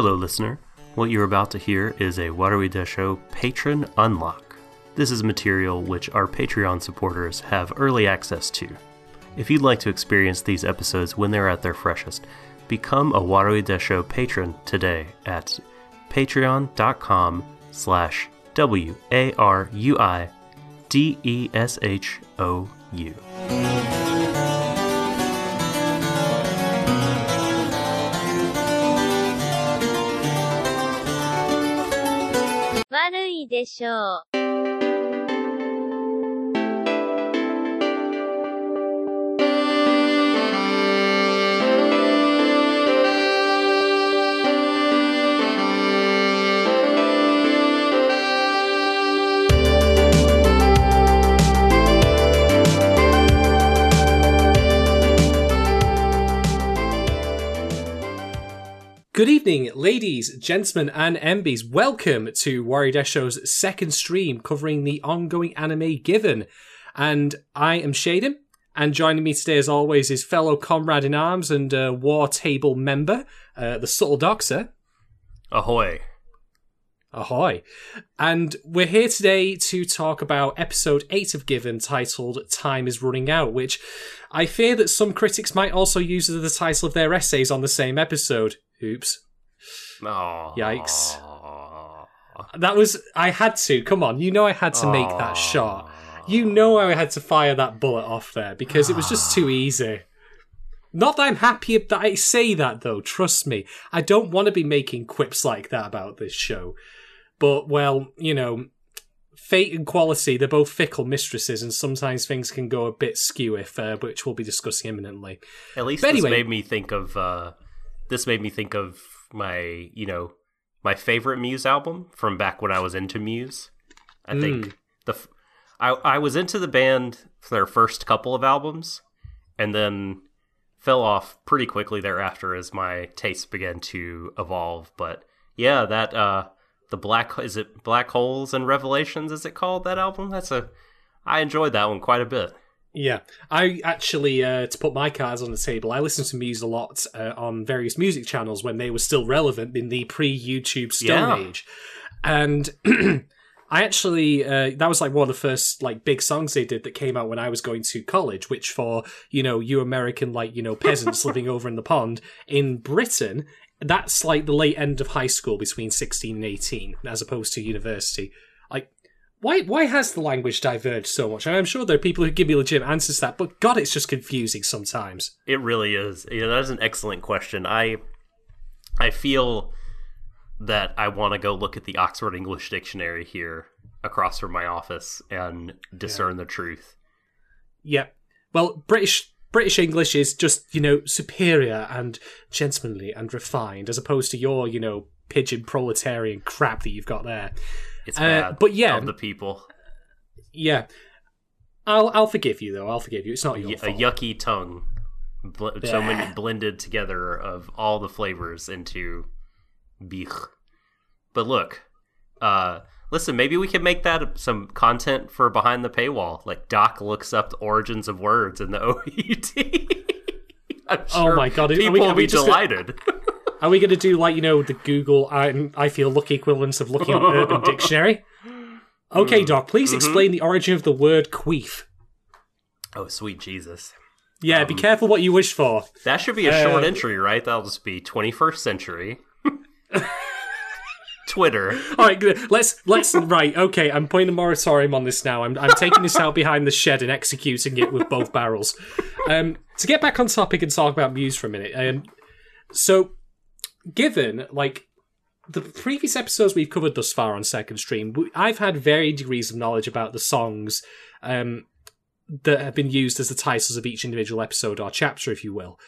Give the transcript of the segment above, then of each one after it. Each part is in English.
Hello, listener. What you're about to hear is a Warui Deshou patron unlock. This is material which our Patreon supporters have early access to. If you'd like to experience these episodes when they're at their freshest, become a Warui Deshou patron today at patreon.com slash いでしょう。Good evening, ladies, gentlemen, and MBs. Welcome to Warui Deshou's second stream covering the ongoing anime Given. And I am Shaden, and joining me today, as always, is fellow comrade in arms and uh, war table member, uh, the Subtle Doxer. Ahoy. Ahoy. And we're here today to talk about episode 8 of Given titled Time is Running Out, which I fear that some critics might also use as the title of their essays on the same episode. Oops. Oh. Yikes. That was. I had to. Come on. You know I had to make that shot. You know I had to fire that bullet off there because it was just too easy. Not that I'm happy that I say that though, trust me. I don't want to be making quips like that about this show. But, well, you know, fate and quality, they're both fickle mistresses, and sometimes things can go a bit skew if, uh, which we'll be discussing imminently. At least But this anyway- made me think of uh this made me think of my, you know, my favorite Muse album from back when I was into Muse. I Hmm. think the I I was into the band for their first couple of albums and then fell off pretty quickly thereafter as my tastes began to evolve, but yeah, that uh the black is it Black Holes and Revelations is it called that album? That's a I enjoyed that one quite a bit. Yeah, I actually, uh, to put my cards on the table, I listened to Muse a lot uh, on various music channels when they were still relevant in the pre-YouTube Stone Yeah. Age, and I actually uh, that was like one of the first like big songs they did that came out when I was going to college. Which for you know you American like you know peasants living over in the pond in Britain, that's like the late end of high school between sixteen and eighteen, as opposed to university. Why why has the language diverged so much? I'm sure there are people who give me legitimate answers to that, but God, it's just confusing sometimes. It really is. You know, that is an excellent question. I I feel that I want to go look at the Oxford English Dictionary here across from my office and discern the truth. Yeah. Well, British British English is just you know superior and gentlemanly and refined, as opposed to your you know pidgin proletarian crap that you've got there. It's Uh, but yeah. of the people. Yeah. I'll I'll forgive you though. I'll forgive you. It's not your a fault. yucky tongue, Bl- so many blended together of all the flavors into bich. But look, uh, listen, maybe we can make that some content for behind the paywall. Like Doc looks up the origins of words in the OUT. I'm Oh my God, are we- people are will be just gonna- delighted. Are we going to do like you know the Google I I feel lucky equivalents of looking up Urban Dictionary? Okay, Doc. Please explain the origin of the word queef. oh, sweet Jesus. Yeah, be careful what you wish for. That should be a short Uh, entry, right? That'll just be 21st century. Twitter. All right, good. let's let's right. Okay, I'm putting a moratorium on this now. I'm I'm taking this out behind the shed and executing it with both barrels. Um, to get back on topic and talk about Muse for a minute. Um, so, given like the previous episodes we've covered thus far on second stream, I've had varied degrees of knowledge about the songs um, that have been used as the titles of each individual episode or chapter, if you will,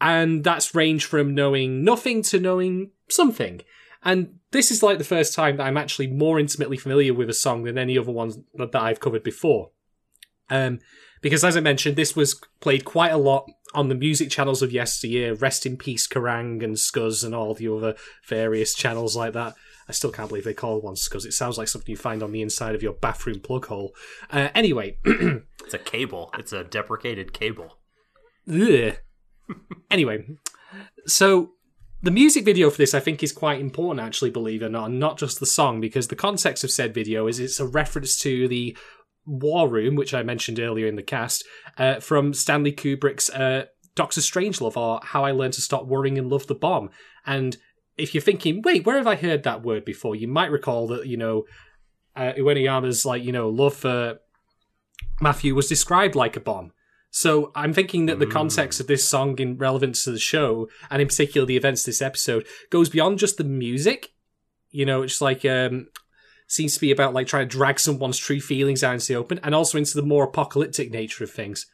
and that's ranged from knowing nothing to knowing something. And this is like the first time that I'm actually more intimately familiar with a song than any other ones that that I've covered before. Um, because as I mentioned, this was played quite a lot on the music channels of yesteryear. Rest in peace, Kerrang and Scuzz and all the other various channels like that. I still can't believe they call one Scuzz. It sounds like something you find on the inside of your bathroom plug hole. Uh, anyway, It's a cable. It's a deprecated cable. Anyway, so the music video for this, I think, is quite important, actually, believe it or not, and not just the song, because the context of said video is it's a reference to the War Room, which I mentioned earlier in the cast, uh, from Stanley Kubrick's uh, Doctor Strangelove, or How I Learned to Stop Worrying and Love the Bomb. And if you're thinking, wait, where have I heard that word before? You might recall that, you know, uh, Uenoyama's, like, you know, love for Mafuyu was described like a bomb. So I'm thinking that the context of this song in relevance to the show, and in particular the events this episode, goes beyond just the music. You know, it's like um seems to be about like trying to drag someone's true feelings out into the open, and also into the more apocalyptic nature of things.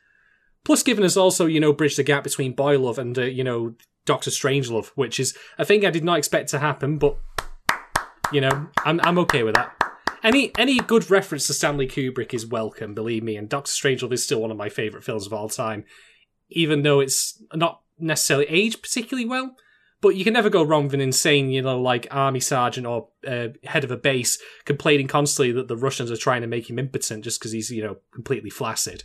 Plus, giving us also, you know, bridge the gap between boy love and uh, you know Doctor Strangelove, which is a thing I did not expect to happen, but you know, I'm I'm okay with that. Any any good reference to Stanley Kubrick is welcome, believe me. And Doctor Strangelove is still one of my favorite films of all time, even though it's not necessarily aged particularly well. But you can never go wrong with an insane, you know, like army sergeant or uh, head of a base complaining constantly that the Russians are trying to make him impotent just because he's, you know, completely flaccid.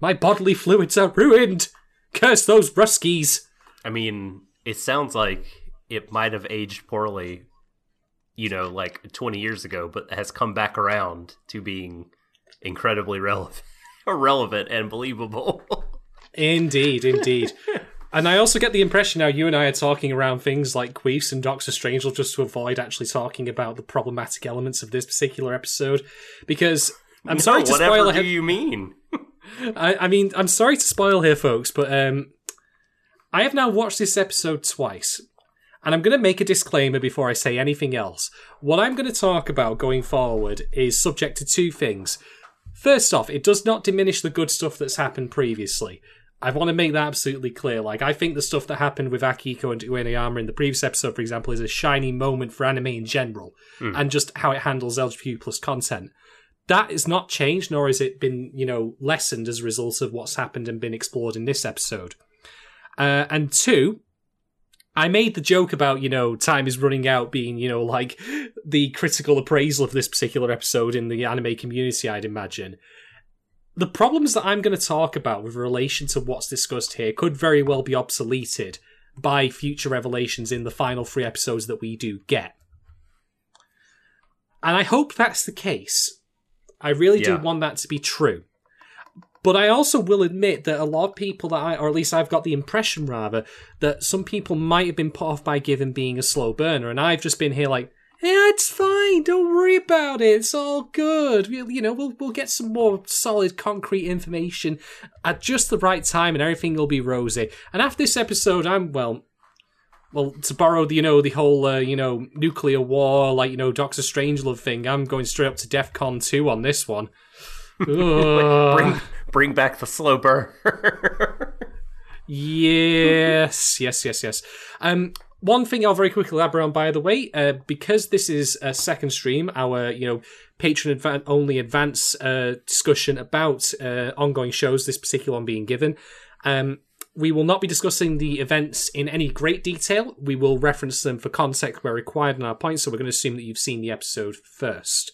My bodily fluids are ruined. Curse those Ruskies. I mean, it sounds like it might have aged poorly, you know, like 20 years ago, but has come back around to being incredibly relevant, relevant and believable. Indeed, indeed. And I also get the impression now you and I are talking around things like Queefs and Doctor Strangelove just to avoid actually talking about the problematic elements of this particular episode. Because I'm No, sorry to whatever spoil do ahead. you mean? I, I mean, I'm sorry to spoil here, folks, but um, I have now watched this episode twice. And I'm going to make a disclaimer before I say anything else. What I'm going to talk about going forward is subject to two things. First off, it does not diminish the good stuff that's happened previously. I want to make that absolutely clear. Like, I think the stuff that happened with Akihiko and Uenoyama in the previous episode, for example, is a shining moment for anime in general, and just how it handles LGBTQ plus content. That is not changed, nor has it been, you know, lessened as a result of what's happened and been explored in this episode. Uh, and two, I made the joke about, you know, time is running out being, you know, like the critical appraisal of this particular episode in the anime community, I'd imagine. The problems that I'm going to talk about with relation to what's discussed here could very well be obsoleted by future revelations in the final three episodes that we do get. And I hope that's the case. I really do want that to be true. But I also will admit that a lot of people that I, or at least I've got the impression rather, that some people might have been put off by Given being a slow burner, and I've just been here like, yeah, it's fine. Don't worry about it. It's all good. We'll, you know, we'll we'll get some more solid, concrete information at just the right time, and everything will be rosy. And after this episode, I'm well, well, to borrow the you know the whole uh, you know nuclear war like you know Doctor Strangelove thing. I'm going straight up to DefCon two on this one. Bring bring back the slow burn. Yes, yes, yes, yes. Um, one thing I'll very quickly elaborate on, by the way, uh, because this is a second stream, our you know patron only advance uh, discussion about uh, ongoing shows. This particular one being given. Um, we will not be discussing the events in any great detail. We will reference them for context where required in our points. So we're going to assume that you've seen the episode first.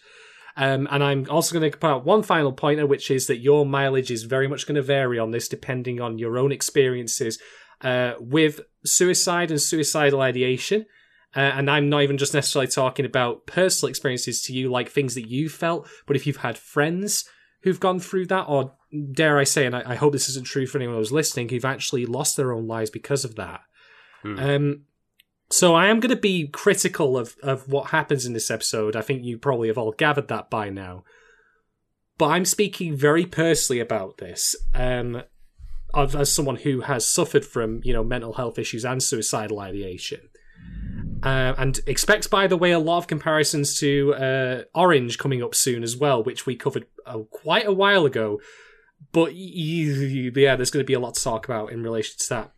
Um, and I'm also going to put out one final pointer, which is that your mileage is very much going to vary on this depending on your own experiences uh, with suicide and suicidal ideation. Uh, and I'm not even just necessarily talking about personal experiences to you, like things that you felt, but if you've had friends who've gone through that, or dare I say, and I, I hope this isn't true for anyone who's listening, who've actually lost their own lives because of that. Hmm. Um, so I am going to be critical of, of what happens in this episode. I think you probably have all gathered that by now. But I'm speaking very personally about this, um, as someone who has suffered from you know mental health issues and suicidal ideation, uh, and expects, by the way, a lot of comparisons to uh, Orange coming up soon as well, which we covered uh, quite a while ago. But yeah, there's going to be a lot to talk about in relation to that.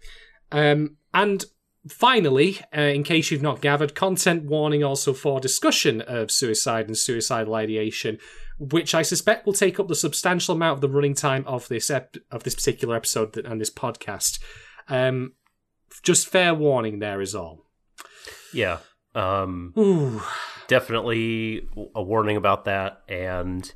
Um, and finally, uh, in case you've not gathered, content warning also for discussion of suicide and suicidal ideation, which I suspect will take up the substantial amount of the running time of this ep- of this particular episode and this podcast. Um, just fair warning, there is all. yeah. Um Ooh, definitely a warning about that and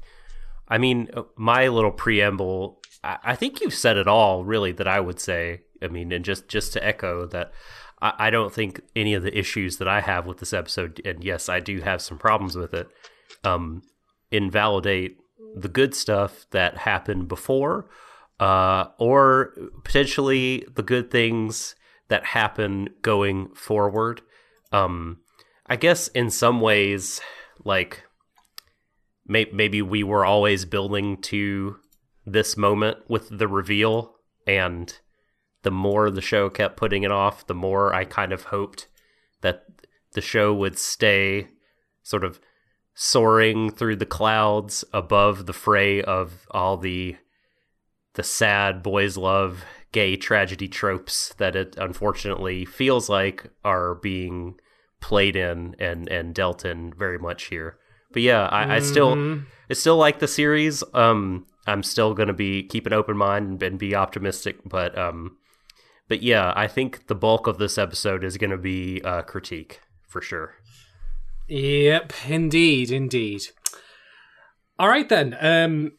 i mean my little preamble I, I think you've said it all really that i would say i mean and just just to echo that I, I don't think any of the issues that I have with this episode, and yes, I do have some problems with it, um, invalidate the good stuff that happened before, uh, or potentially the good things that happen going forward. Um, I guess in some ways, like may- maybe we were always building to this moment with the reveal, and the more the show kept putting it off, the more I kind of hoped that the show would stay sort of soaring through the clouds above the fray of all the the sad boys love gay tragedy tropes that it unfortunately feels like are being played in and and dealt in very much here. But yeah, I, I still I still like the series. Um, I'm still gonna be keep an open mind and be optimistic, but um, but yeah, I think the bulk of this episode is gonna be uh, critique for sure. Yep, indeed, indeed. All right then. Um,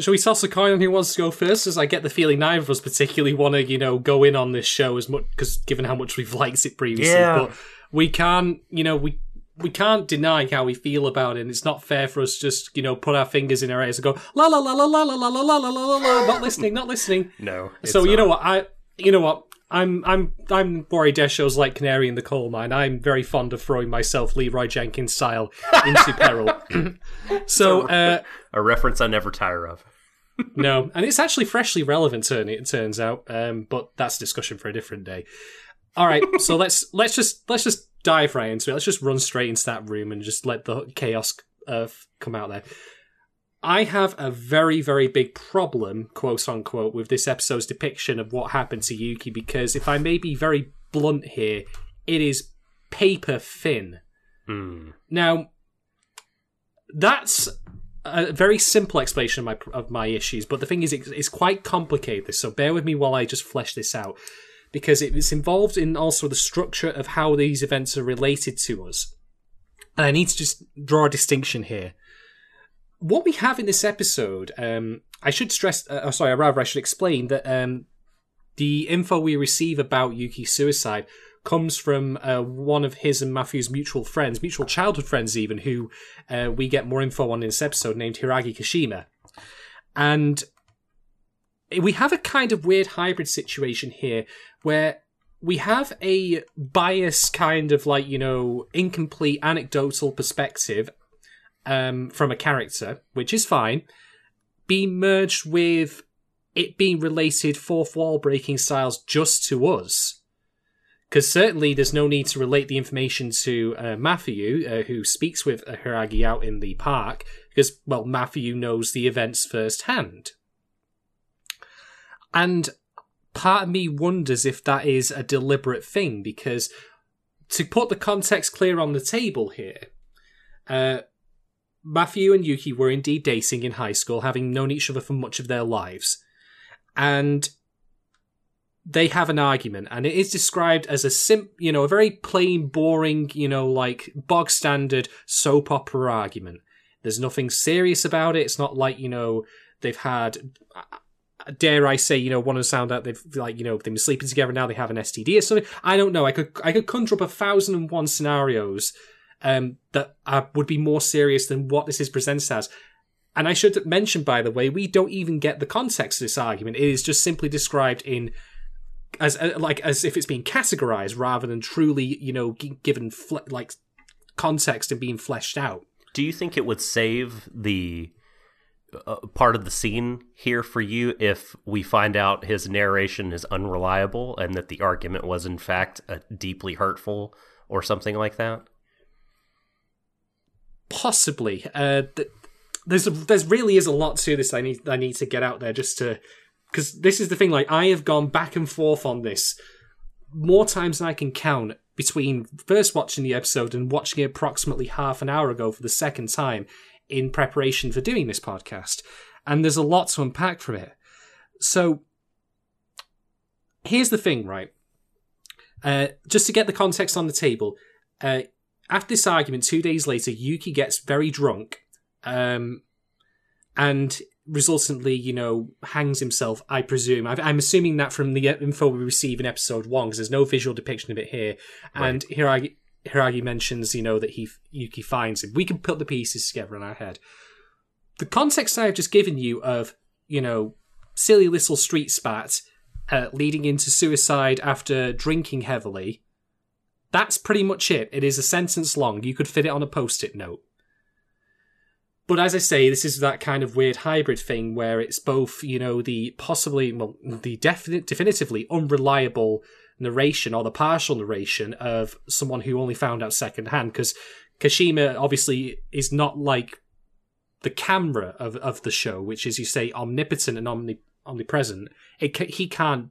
shall we toss a coin on who wants to go first? As I get the feeling neither of us particularly want to, you know, go in on this show as much because given how much we've liked it previously, Yeah. but we can't, you know, we we can't deny how we feel about it. And it's not fair for us to just, you know, put our fingers in our ears and go la la la la la la la la la la la la, not listening, not listening. No, So you know what I you know what I'm I'm I'm Warui Deshou's like canary in the coal mine. I'm very fond of throwing myself Leroy Jenkins style into peril. so uh, a reference I never tire of. no, and it's actually freshly relevant. Turn it turns out, um, but that's a discussion for a different day. All right, so let's let's just let's just dive right into it. Let's just run straight into that room and just let the chaos uh, come out there. I have a very, very big problem, quote unquote, with this episode's depiction of what happened to Yuki because if I may be very blunt here, it is paper thin. Mm. Now, that's a very simple explanation of my of my issues, but the thing is, it's, it's quite complicated. So bear with me while I just flesh this out, because it's involved in also the structure of how these events are related to us. And I need to just draw a distinction here. What we have in this episode, um, I should stress. Uh, sorry, rather, I should explain that um, the info we receive about Yuki's suicide comes from uh, one of his and Mafuyu's mutual friends, mutual childhood friends, even, who uh, we get more info on in this episode, named Hiiragi Kashima. And we have a kind of weird hybrid situation here where we have a biased kind of like, you know, incomplete anecdotal perspective um, from a character, which is fine, be merged with it being related fourth wall breaking styles just to us. Because certainly there's no need to relate the information to uh, Mafuyu, uh, who speaks with uh, Hiiragi out in the park, because, well, Mafuyu knows the events firsthand. And part of me wonders if that is a deliberate thing, because to put the context clear on the table here, uh, Mafuyu and Yuki were indeed dating in high school, having known each other for much of their lives. And they have an argument, and it is described as a sim, you know, a very plain, boring, you know, like bog standard soap opera argument. There's nothing serious about it. It's not like you know they've had, uh, dare I say, you know, one of sound out they've like you know they've been sleeping together now they have an STD or something. I don't know. I could I could conjure up a thousand and one scenarios um, that uh, would be more serious than what this is presented as. And I should mention, by the way, we don't even get the context of this argument. It is just simply described in as uh, like as if it's being categorized rather than truly, you know, g- given fle- like context and being fleshed out. Do you think it would save the uh, part of the scene here for you if we find out his narration is unreliable and that the argument was in fact uh, deeply hurtful or something like that? Possibly. Uh, th- there's there's really is a lot to this. I need I need to get out there just to because this is the thing. Like I have gone back and forth on this more times than I can count between first watching the episode and watching it approximately half an hour ago for the second time in preparation for doing this podcast. And there's a lot to unpack from it. So here's the thing, right? Uh, just to get the context on the table, uh, after this argument, two days later, Yuki gets very drunk, um, and resultantly, you know, hangs himself. I presume. i am assuming that from the info we receive in episode one, because there's no visual depiction of it here. Right. And Hiiragi, Hiiragi mentions, you know, that he Yuki finds him. We can put the pieces together in our head. The context I have just given you of, you know, silly little street spat uh, leading into suicide after drinking heavily. That's pretty much it. It is a sentence long. You could fit it on a post-it note. But as I say, this is that kind of weird hybrid thing where it's both, you know, the possibly, well, the definite, definitively unreliable narration or the partial narration of someone who only found out secondhand. Because Kashima obviously is not like the camera of, of the show, which is, you say, omnipotent and omni, omnipresent. It, he can't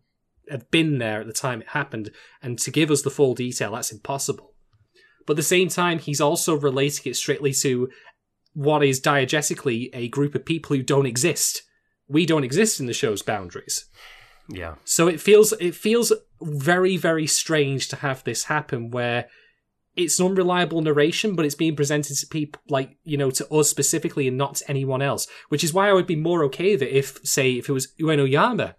have been there at the time it happened. And to give us the full detail, that's impossible. But at the same time, he's also relating it strictly to what is diegetically a group of people who don't exist. We don't exist in the show's boundaries. Yeah. So it feels it feels very very strange to have this happen where it's an unreliable narration, but it's being presented to people like you know to us specifically and not to anyone else. Which is why I would be more okay with it if, say, if it was Uenoyama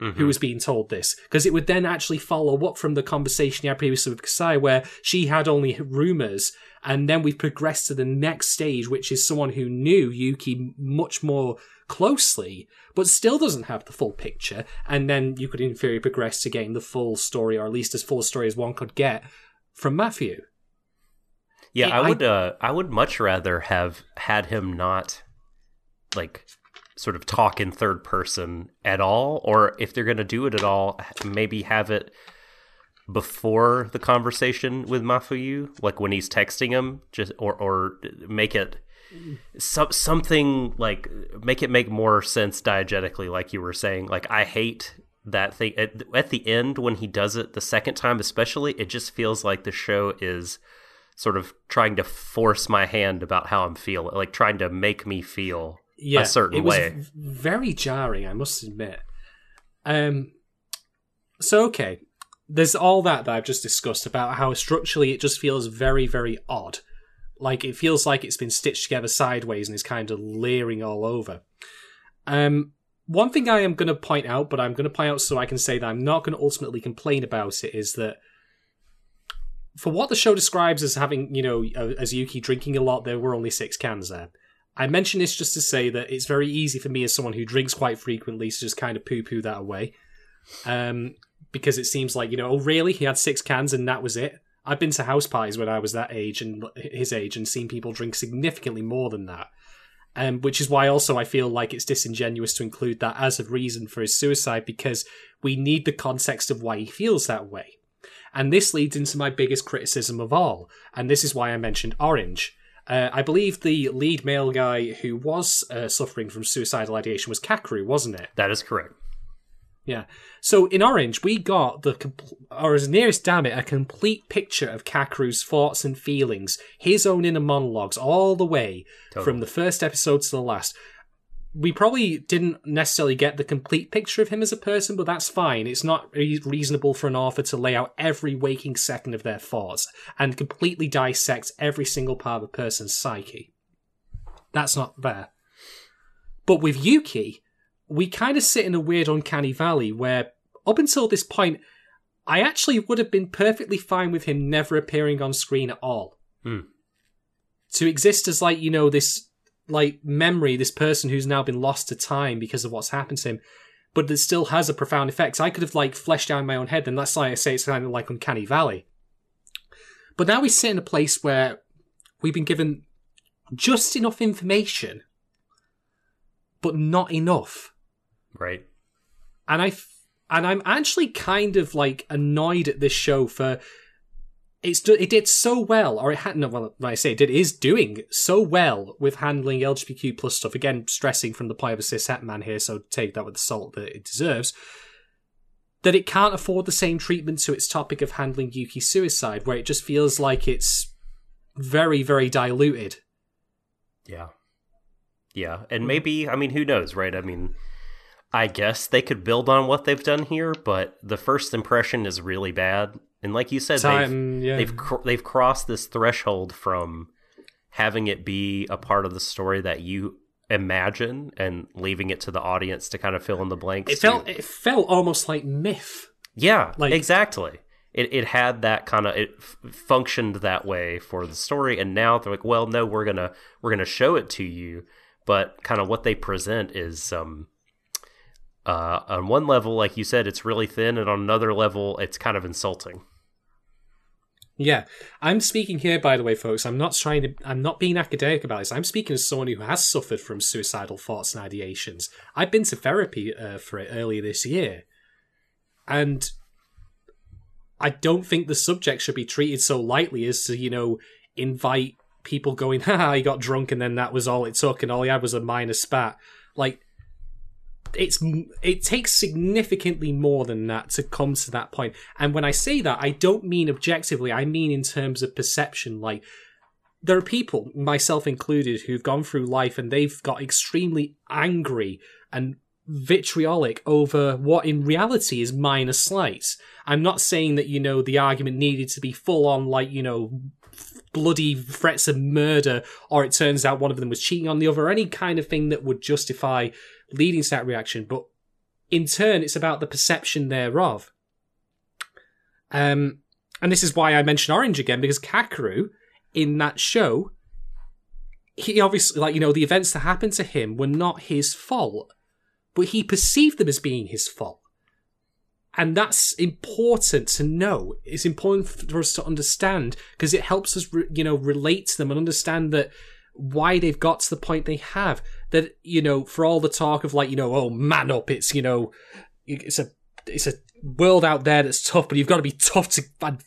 mm-hmm. who was being told this, because it would then actually follow up from the conversation he had previously with Kasai, where she had only rumors, and then we've progressed to the next stage, which is someone who knew Yuki much more closely, but still doesn't have the full picture, and then you could in theory progress to getting the full story, or at least as full a story as one could get from Mafuyu. Yeah, it, I would. I, uh, I would much rather have had him not like sort of talk in third person at all, or if they're going to do it at all, maybe have it before the conversation with Mafuyu, like when he's texting him, just or or make it so, something like make it make more sense diegetically, like you were saying. Like I hate that thing at, at the end when he does it the second time, especially. It just feels like the show is sort of trying to force my hand about how I'm feeling, like trying to make me feel yeah, a certain it was way. very jarring, I must admit. Um, so okay, there's all that that I've just discussed about how structurally it just feels very, very odd. Like it feels like it's been stitched together sideways and is kind of leering all over. Um, one thing I am going to point out, but I'm going to point out so I can say that I'm not going to ultimately complain about it, is that for what the show describes as having, you know, as Yuki drinking a lot, there were only six cans there. I mention this just to say that it's very easy for me as someone who drinks quite frequently to just kind of poo poo that away. Um, because it seems like, you know, oh, really? He had six cans and that was it? I've been to house parties when I was that age and his age and seen people drink significantly more than that. Um, which is why also I feel like it's disingenuous to include that as a reason for his suicide because we need the context of why he feels that way. And this leads into my biggest criticism of all, and this is why I mentioned Orange. Uh, I believe the lead male guy who was uh, suffering from suicidal ideation was Kakeru, wasn't it? That is correct. Yeah. So in Orange, we got the, or as nearest damn it, a complete picture of Kakeru's thoughts and feelings, his own inner monologues, all the way totally. from the first episode to the last we probably didn't necessarily get the complete picture of him as a person, but that's fine. It's not reasonable for an author to lay out every waking second of their thoughts and completely dissect every single part of a person's psyche. That's not fair. But with Yuki, we kind of sit in a weird uncanny valley where, up until this point, I actually would have been perfectly fine with him never appearing on screen at all. Hmm. To exist as, like, you know, this like memory, this person who's now been lost to time because of what's happened to him, but that still has a profound effect. So I could have like fleshed out in my own head, and that's why I say it's kind of like Uncanny Valley. But now we sit in a place where we've been given just enough information, but not enough. Right. And I and I'm actually kind of like annoyed at this show for it's it did so well, or it had no. Well, I say it, did, it is doing so well with handling LGBTQ plus stuff. Again, stressing from the point of a cis het man here, so take that with the salt that it deserves. That it can't afford the same treatment to its topic of handling Yuki suicide, where it just feels like it's very, very diluted. Yeah, yeah, and mm. maybe I mean, who knows, right? I mean, I guess they could build on what they've done here, but the first impression is really bad, and like you said, Time, they've yeah. they've cr- they've crossed this threshold from having it be a part of the story that you imagine and leaving it to the audience to kind of fill in the blanks. It to- felt it felt almost like myth. yeah, like- exactly. It it had that kind of it f- functioned that way for the story, and now they're like, well, no, we're gonna we're gonna show it to you, but kind of what they present is um. Uh, on one level, like you said, it's really thin, and on another level, it's kind of insulting. Yeah, I'm speaking here, by the way, folks. I'm not trying to. I'm not being academic about this. I'm speaking as someone who has suffered from suicidal thoughts and ideations. I've been to therapy uh, for it earlier this year, and I don't think the subject should be treated so lightly as to, you know, invite people going, "Ha, he got drunk, and then that was all it took, and all he had was a minor spat." Like, it's it takes significantly more than that to come to that point. And when I say that, I don't mean objectively. I mean in terms of perception. Like there are people, myself included, who've gone through life and they've got extremely angry and vitriolic over what in reality is minor slights. I'm not saying that you know the argument needed to be full on like you know bloody threats of murder or it turns out one of them was cheating on the other any kind of thing that would justify leading to that reaction but in turn it's about the perception thereof um and this is why i mention orange again because Kakeru in that show he obviously like you know the events that happened to him were not his fault but he perceived them as being his fault and that's important to know. It's important for us to understand because it helps us, you know, relate to them and understand that why they've got to the point they have. That you know, for all the talk of like, you know, oh man up, it's you know, it's a it's a world out there that's tough, but you've got to be tough to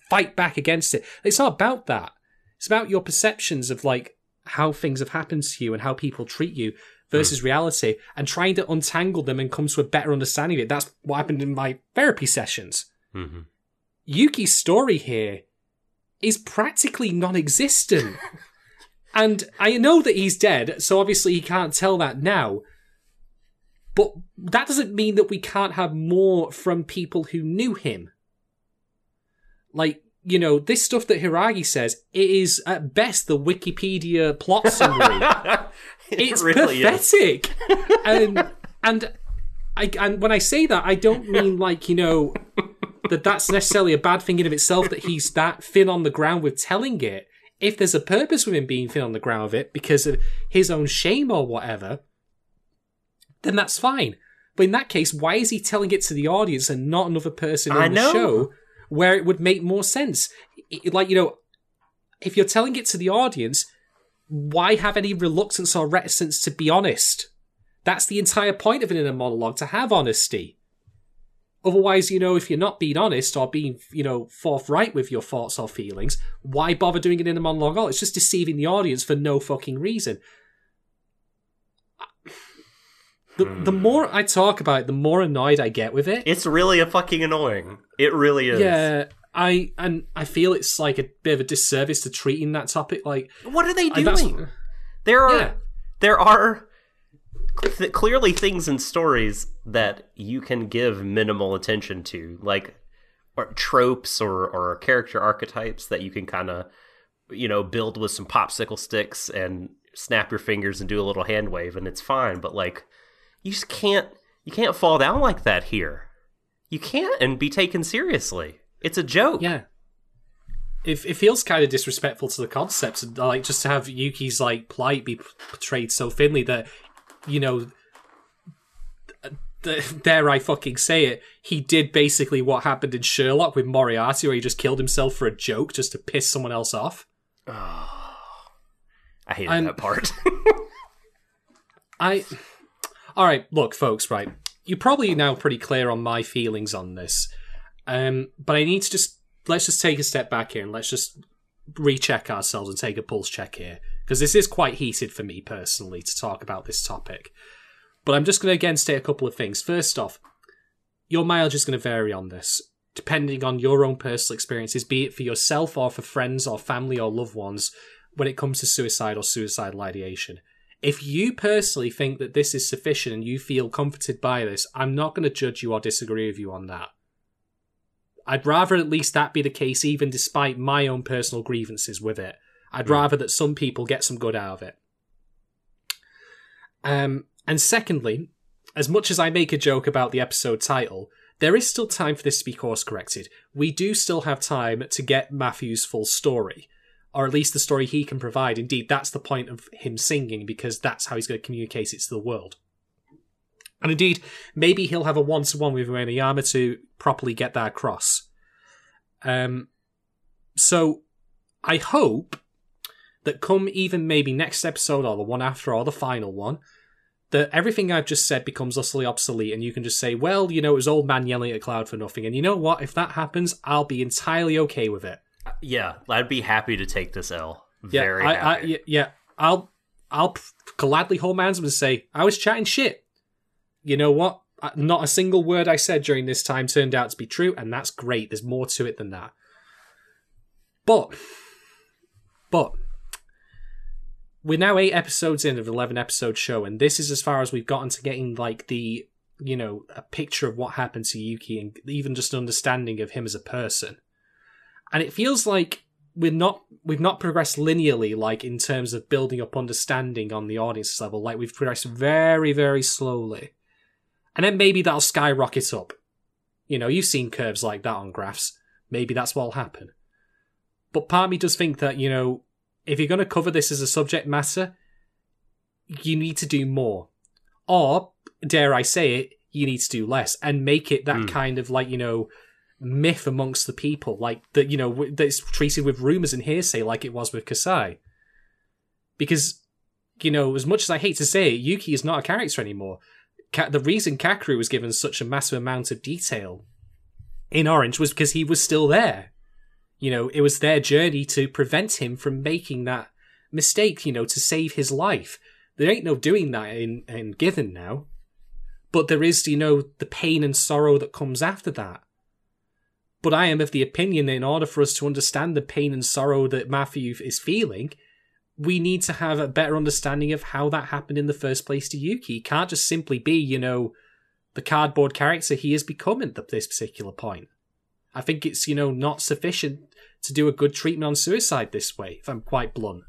fight back against it. It's not about that. It's about your perceptions of like how things have happened to you and how people treat you versus reality and trying to untangle them and come to a better understanding of it. That's what happened in my therapy sessions. hmm Yuki's story here is practically non existent. and I know that he's dead, so obviously he can't tell that now. But that doesn't mean that we can't have more from people who knew him. Like, you know, this stuff that Hiiragi says, it is at best the Wikipedia plot summary it's pathetic. and and I and when I say that, I don't mean like you know that that's necessarily a bad thing in of itself that he's that thin on the ground with telling it. If there's a purpose with him being thin on the ground of it because of his own shame or whatever, then that's fine. But in that case, why is he telling it to the audience and not another person in I the show where it would make more sense? I- Like, you know, if you're telling it to the audience, why have any reluctance or reticence to be honest? That's the entire point of an inner monologue, to have honesty. Otherwise, you know, if you're not being honest or being, you know, forthright with your thoughts or feelings, why bother doing it in a monologue all? It's just deceiving the audience for no fucking reason. The, the hmm. more I talk about it, the more annoyed I get with it. It's really a fucking annoying. It really is. Yeah, I and I feel it's like a bit of a disservice to treating that topic like What are they doing? There are Yeah. there are th- clearly things in stories that you can give minimal attention to, like or tropes or or character archetypes that you can kind of you know build with some popsicle sticks and snap your fingers and do a little hand wave and it's fine. But like you just can't you can't fall down like that here. You can't and be taken seriously. It's a joke. Yeah. It, it feels kind of disrespectful to the concept, and, like just to have Yuki's like plight be portrayed so thinly that, you know, dare I fucking say it, he did basically what happened in Sherlock with Moriarty, where he just killed himself for a joke just to piss someone else off. Oh, I hated I'm- that part. I. All right, look, folks. Right, you're probably now pretty clear on my feelings on this, um, but I need to just let's just take a step back here and let's just recheck ourselves and take a pulse check here because this is quite heated for me personally to talk about this topic. But I'm just going to again state a couple of things. First off, your mileage is going to vary on this depending on your own personal experiences, be it for yourself or for friends or family or loved ones when it comes to suicide or suicidal ideation. If you personally think that this is sufficient and you feel comforted by this, I'm not going to judge you or disagree with you on that. I'd rather at least that be the case, even despite my own personal grievances with it. I'd rather that some people get some good out of it. Um, and secondly, as much as I make a joke about the episode title, there is still time for this to be course corrected. We do still have time to get Mafuyu's full story, or at least the story he can provide. Indeed, that's the point of him singing, because that's how he's going to communicate it to the world. And indeed, maybe he'll have a one to one with Uenoyama to properly get that across. Um, so I hope that come even maybe next episode or the one after or the final one, that everything I've just said becomes utterly obsolete and you can just say, well, you know, it was old man yelling at cloud for nothing. And you know what? If that happens, I'll be entirely okay with it. Yeah, I'd be happy to take this L. Very yeah, I, happy. I, yeah, I'll I'll gladly hold my hands up and say I was chatting shit. You know what? Not a single word I said during this time turned out to be true, and that's great. There's more to it than that. But, but we're now eight episodes in of an eleven episode show, and this is as far as we've gotten to getting like the you know a picture of what happened to Yuki and even just an understanding of him as a person. And it feels like we're not we've not progressed linearly like in terms of building up understanding on the audience level. Like we've progressed very very slowly. And then maybe that'll skyrocket up. You know you've seen curves like that on graphs. Maybe that's what'll happen. But part me does think that you know if you're going to cover this as a subject matter you need to do more or dare i say it you need to do less and make it that Hmm. kind of like you know myth amongst the people, like that you know that's treated with rumors and hearsay, like it was with Kasai. Because you know, as much as I hate to say it, Yuki is not a character anymore. Ka- the reason Kakeru was given such a massive amount of detail in Orange was because he was still there. You know, it was their journey to prevent him from making that mistake. You know, to save his life. There ain't no doing that in in Given now. But there is, you know, the pain and sorrow that comes after that. But I am of the opinion that in order for us to understand the pain and sorrow that Mafuyu is feeling, we need to have a better understanding of how that happened in the first place to Yuki. He can't just simply be, you know, the cardboard character he has become at this particular point. I think it's, you know, not sufficient to do a good treatment on suicide this way, if I'm quite blunt.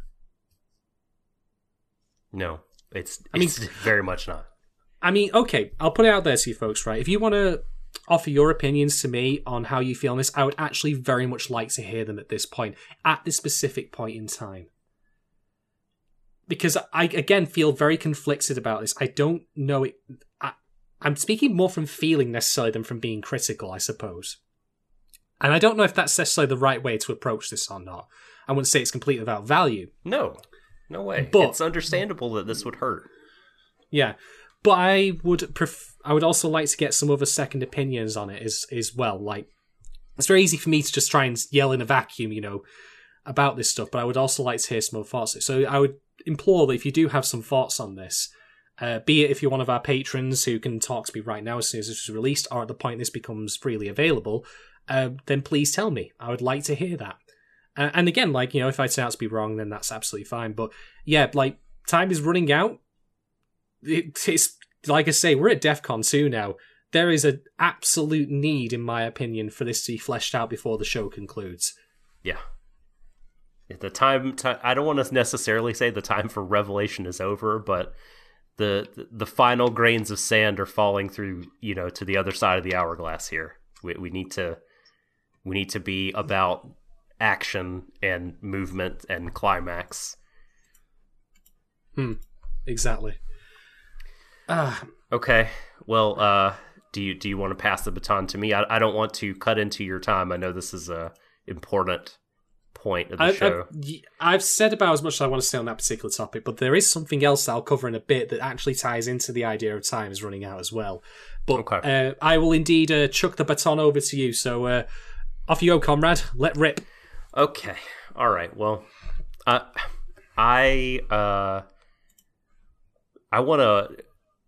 no, it's, I mean- it's very much not. I mean, okay, I'll put it out there to you folks, right? If you want to offer your opinions to me on how you feel on this, I would actually very much like to hear them at this point, at this specific point in time. Because I, again, feel very conflicted about this. I don't know it. I, I'm speaking more from feeling necessarily than from being critical, I suppose. And I don't know if that's necessarily the right way to approach this or not. I wouldn't say it's completely without value. No, no way. But- it's understandable that this would hurt. Yeah, but I would pref- I would also like to get some other second opinions on it as as well. Like, it's very easy for me to just try and yell in a vacuum, you know, about this stuff. But I would also like to hear some more thoughts. So I would implore that if you do have some thoughts on this, uh, be it if you're one of our patrons who can talk to me right now as soon as this is released, or at the point this becomes freely available, uh, then please tell me. I would like to hear that. Uh, and again, like you know, if I turn out to be wrong, then that's absolutely fine. But yeah, like time is running out it, it's like I say, we're at DEF CON 2 now. There is an absolute need, in my opinion, for this to be fleshed out before the show concludes. Yeah. The time, ti I don't want to necessarily say the time for revelation is over, but the the final grains of sand are falling through, you know, to the other side of the hourglass here. We we need to we need to be about action and movement and climax. Hmm. Exactly. Ah, Okay. Well, uh do you do you want to pass the baton to me? I, I don't want to cut into your time. I know this is a important point of the I, show. I, have said about as much as I want to say on that particular topic, but there is something else I'll cover in a bit that actually ties into the idea of time is running out as well. But Okay. uh, I will indeed uh, chuck the baton over to you. So uh, off you go, comrade. Let rip. Okay. All right. Well, uh, I uh, I want to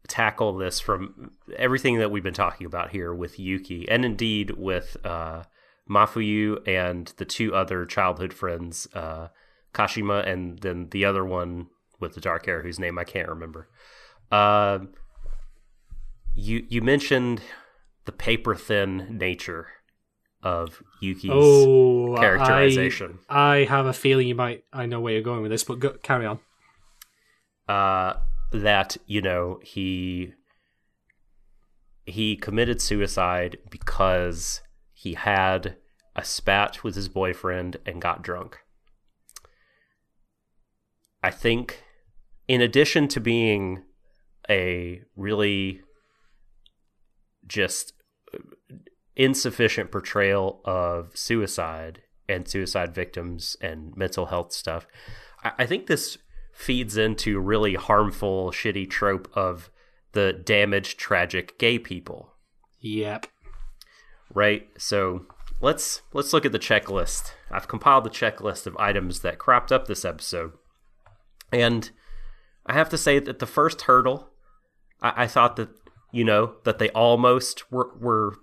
tackle this from everything that we've been talking about here with Yuki, and indeed with uh, Mafuyu and the two other childhood friends, uh, Kashima, and then the other one with the dark hair, whose name I can't remember. Uh, you you mentioned the paper thin nature of Yuki's Oh, characterization. I, I have a feeling you might. I know where you're going with this, but go, carry on. Uh, that you know he he committed suicide because he had a spat with his boyfriend and got drunk. I think, in addition to being a really just insufficient portrayal of suicide and suicide victims and mental health stuff, I, I think this feeds into really harmful, shitty trope of the damaged, tragic gay people. Yep. Right. So let's let's look at the checklist. I've compiled the checklist of items that cropped up this episode, and I have to say that the first hurdle, I, I thought that you know that they almost were were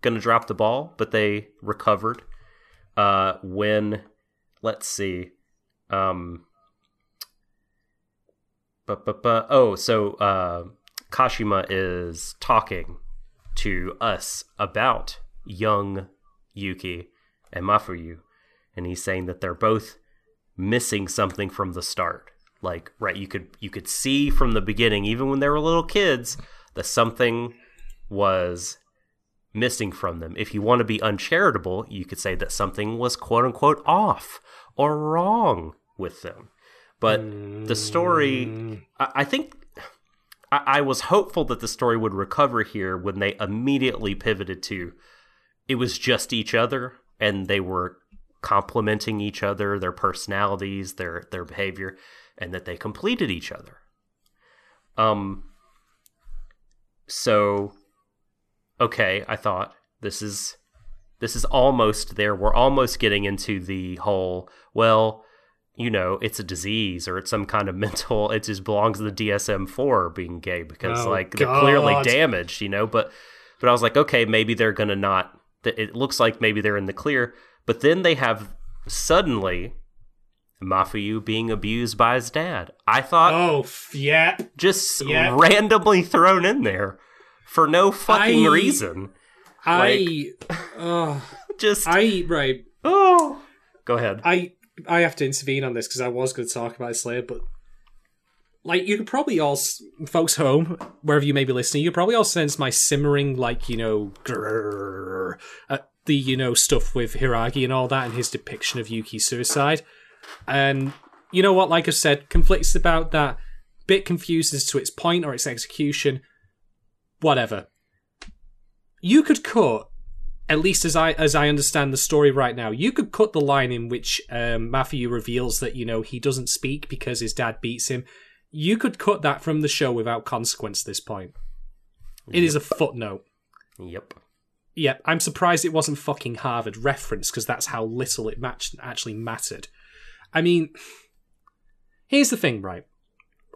going to drop the ball, but they recovered uh, when let's see. Um, but, but, but, oh, so uh, Kashima is talking to us about young Yuki and Mafuyu, and he's saying that they're both missing something from the start. Like, right, you could you could see from the beginning, even when they were little kids, that something was missing from them. If you want to be uncharitable, you could say that something was quote unquote off or wrong with them. But the story, I, I think, I, I was hopeful that the story would recover here when they immediately pivoted to it was just each other and they were complementing each other, their personalities, their their behavior, and that they completed each other. Um. So, okay, I thought this is this is almost there. We're almost getting into the whole well you know, it's a disease or it's some kind of mental. It just belongs to the DSM four being gay because Oh, like they're clearly damaged, you know. But but I was like, okay, maybe they're gonna not. It looks like maybe they're in the clear. But then they have suddenly Mafuyu being abused by his dad. I thought Oh, yeah. just yeah. randomly thrown in there for no fucking I- reason. I, uh, Just I, right. oh, go ahead. I I have to intervene on this because I was going to talk about this later, but like you could probably all folks home wherever you may be listening, you probably all sense my simmering like you know grrr, at the you know stuff with Hiiragi and all that and his depiction of Yuki's suicide, and you know what, like I said, conflicts about that, bit confused as to its point or its execution, whatever. You could cut at least as I as I understand the story right now, you could cut the line in which um, Mafuyu reveals that you know he doesn't speak because his dad beats him. You could cut that from the show without consequence. This point, it is a footnote. Yep. Yep. I'm surprised it wasn't fucking Harvard reference because that's how little it matched actually mattered. I mean, here's the thing, right?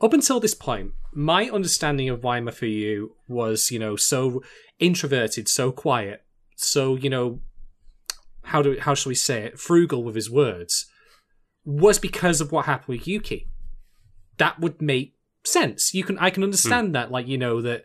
Up until this point, my understanding of why Mafuyu was, you know, so introverted, so quiet, so you know, how do how shall we say it, frugal with his words, was because of what happened with Yuki. That would make sense. You can I can understand hmm. that, like you know that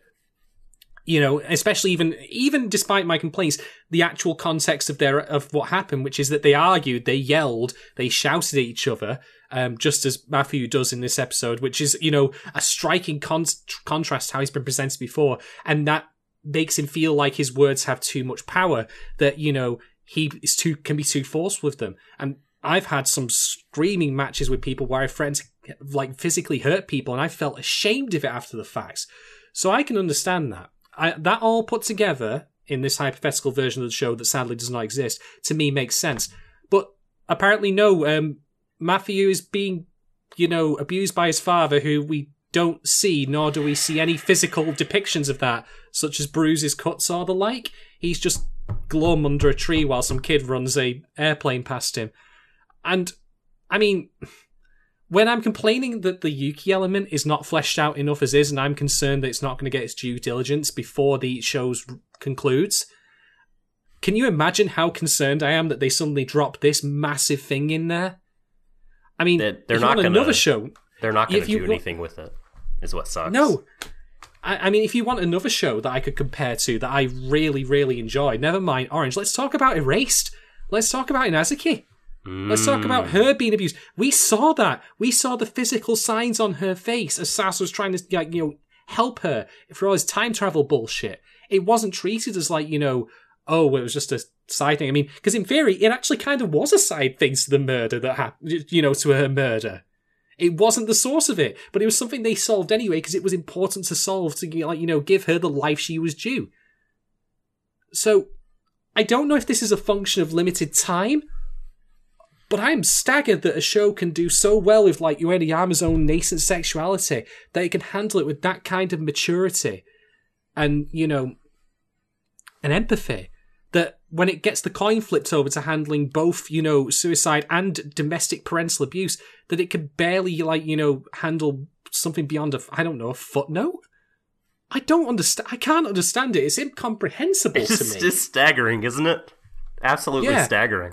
you know, especially even even despite my complaints, the actual context of their of what happened, which is that they argued, they yelled, they shouted at each other, um, just as Mafuyu does in this episode, which is you know a striking con- contrast how he's been presented before, and that makes him feel like his words have too much power. That you know he is too can be too forced with them, and I've had some screaming matches with people where I've friends like physically hurt people, and I felt ashamed of it after the facts. So I can understand that. I, that all put together in this hypothetical version of the show that sadly does not exist to me makes sense. But apparently, no. Um, Mafuyu is being, you know, abused by his father, who we don't see, nor do we see any physical depictions of that, such as bruises, cuts, or the like. He's just glum under a tree while some kid runs a airplane past him. And I mean, when I'm complaining that the Yuki element is not fleshed out enough as is, and I'm concerned that it's not going to get its due diligence before the show concludes, can you imagine how concerned I am that they suddenly drop this massive thing in there? I mean, They're- they're not gonna- another show. They're not going to do anything with it. Is what sucks. No. I, I mean, if you want another show that I could compare to that I really, really enjoy, never mind Orange, let's talk about Erased. Let's talk about Hinazuki. Let's talk about mm. her being abused. We saw that. We saw the physical signs on her face as Sasa was trying to, like, you know, help her for all his time travel bullshit. It wasn't treated as like, you know, oh, it was just a side thing. I mean, because in theory, it actually kind of was a side thing to the murder that happened, you know, to her murder. It wasn't the source of it, but it was something they solved anyway because it was important to solve to, like, you know, give her the life she was due. So, I don't know if this is a function of limited time, but I am staggered that a show can do so well with, like, Uenoyama's own nascent sexuality that it can handle it with that kind of maturity and, you know, an empathy that when it gets the coin flipped over to handling both, you know, suicide and domestic parental abuse, that it can barely, like, you know, handle something beyond a, I don't know, a footnote? I don't understand. I can't understand it. It's incomprehensible It's to me. just staggering, isn't it? Absolutely Yeah. staggering.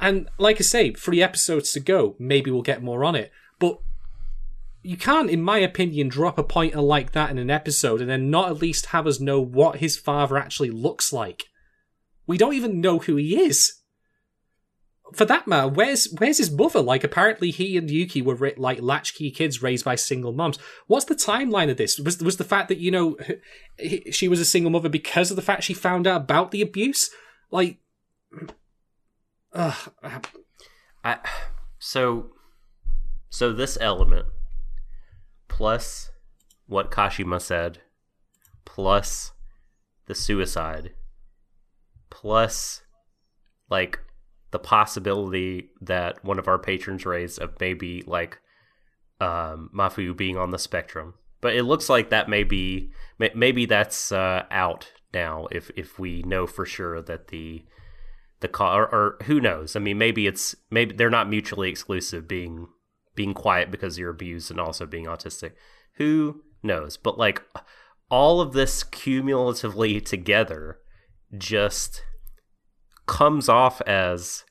And like I say, three episodes to go. Maybe we'll get more on it. But you can't, in my opinion, drop a pointer like that in an episode and then not at least have us know what his father actually looks like. We don't even know who he is. For that matter, where's where's his mother? Like, apparently he and Yuki were like latchkey kids raised by single moms. What's the timeline of this? Was was the fact that you know she was a single mother because of the fact she found out about the abuse? Like, ugh, I so so this element plus what Kashima said plus the suicide plus like the possibility that one of our patrons raised of maybe like um Mafu being on the spectrum. But it looks like that may be maybe that's uh, out now if if we know for sure that the the or, or who knows? I mean maybe it's maybe they're not mutually exclusive being being quiet because you're abused and also being autistic. Who knows? But like all of this cumulatively together just comes off as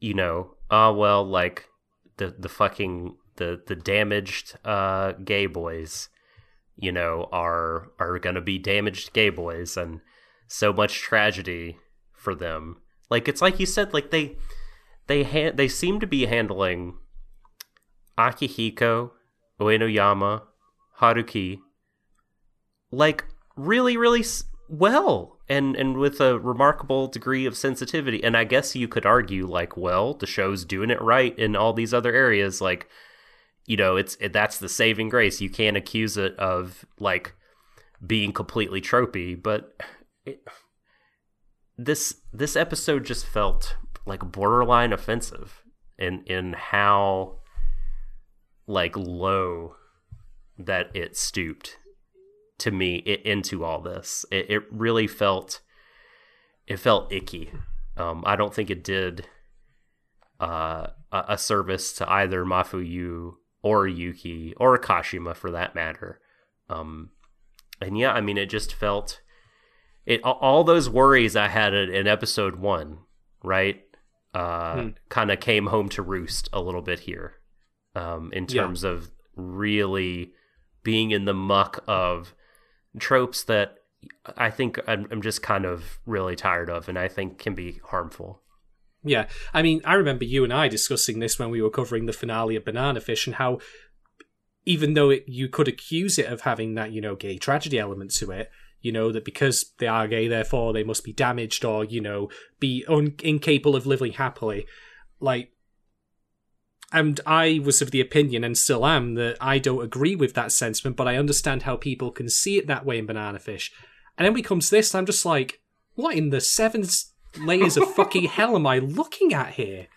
you know uh well like the the fucking the the damaged uh gay boys you know are are gonna be damaged gay boys and so much tragedy for them. Like it's like you said, like they they ha- they seem to be handling Akihiko, Uenoyama, Haruki like really really s- well and and with a remarkable degree of sensitivity. And I guess you could argue like well the show's doing it right in all these other areas. Like you know it's it, that's the saving grace. You can't accuse it of like being completely tropey but it, this this episode just felt like borderline offensive in in how like low that it stooped to me it, into all this it, it really felt it felt icky um i don't think it did uh a, a service to either mafuyu or yuki or kashima for that matter um and yeah i mean it just felt it all- those worries I had in episode one, right? Uh, Hmm. kind of came home to roost a little bit here, um, in Yeah. terms of really being in the muck of tropes that I think I'm, I'm just kind of really tired of, and I think can be harmful. Yeah, I mean, I remember you and I discussing this when we were covering the finale of Banana Fish and how, even though it, you could accuse it of having that, you know, gay tragedy element to it, you know, that because they are gay, therefore they must be damaged or, you know, be un- incapable of living happily. Like, and I was of the opinion and still am that I don't agree with that sentiment, but I understand how people can see it that way in Banana Fish. And then becomes this, I'm just like, what in the seven layers of fucking hell am I looking at here?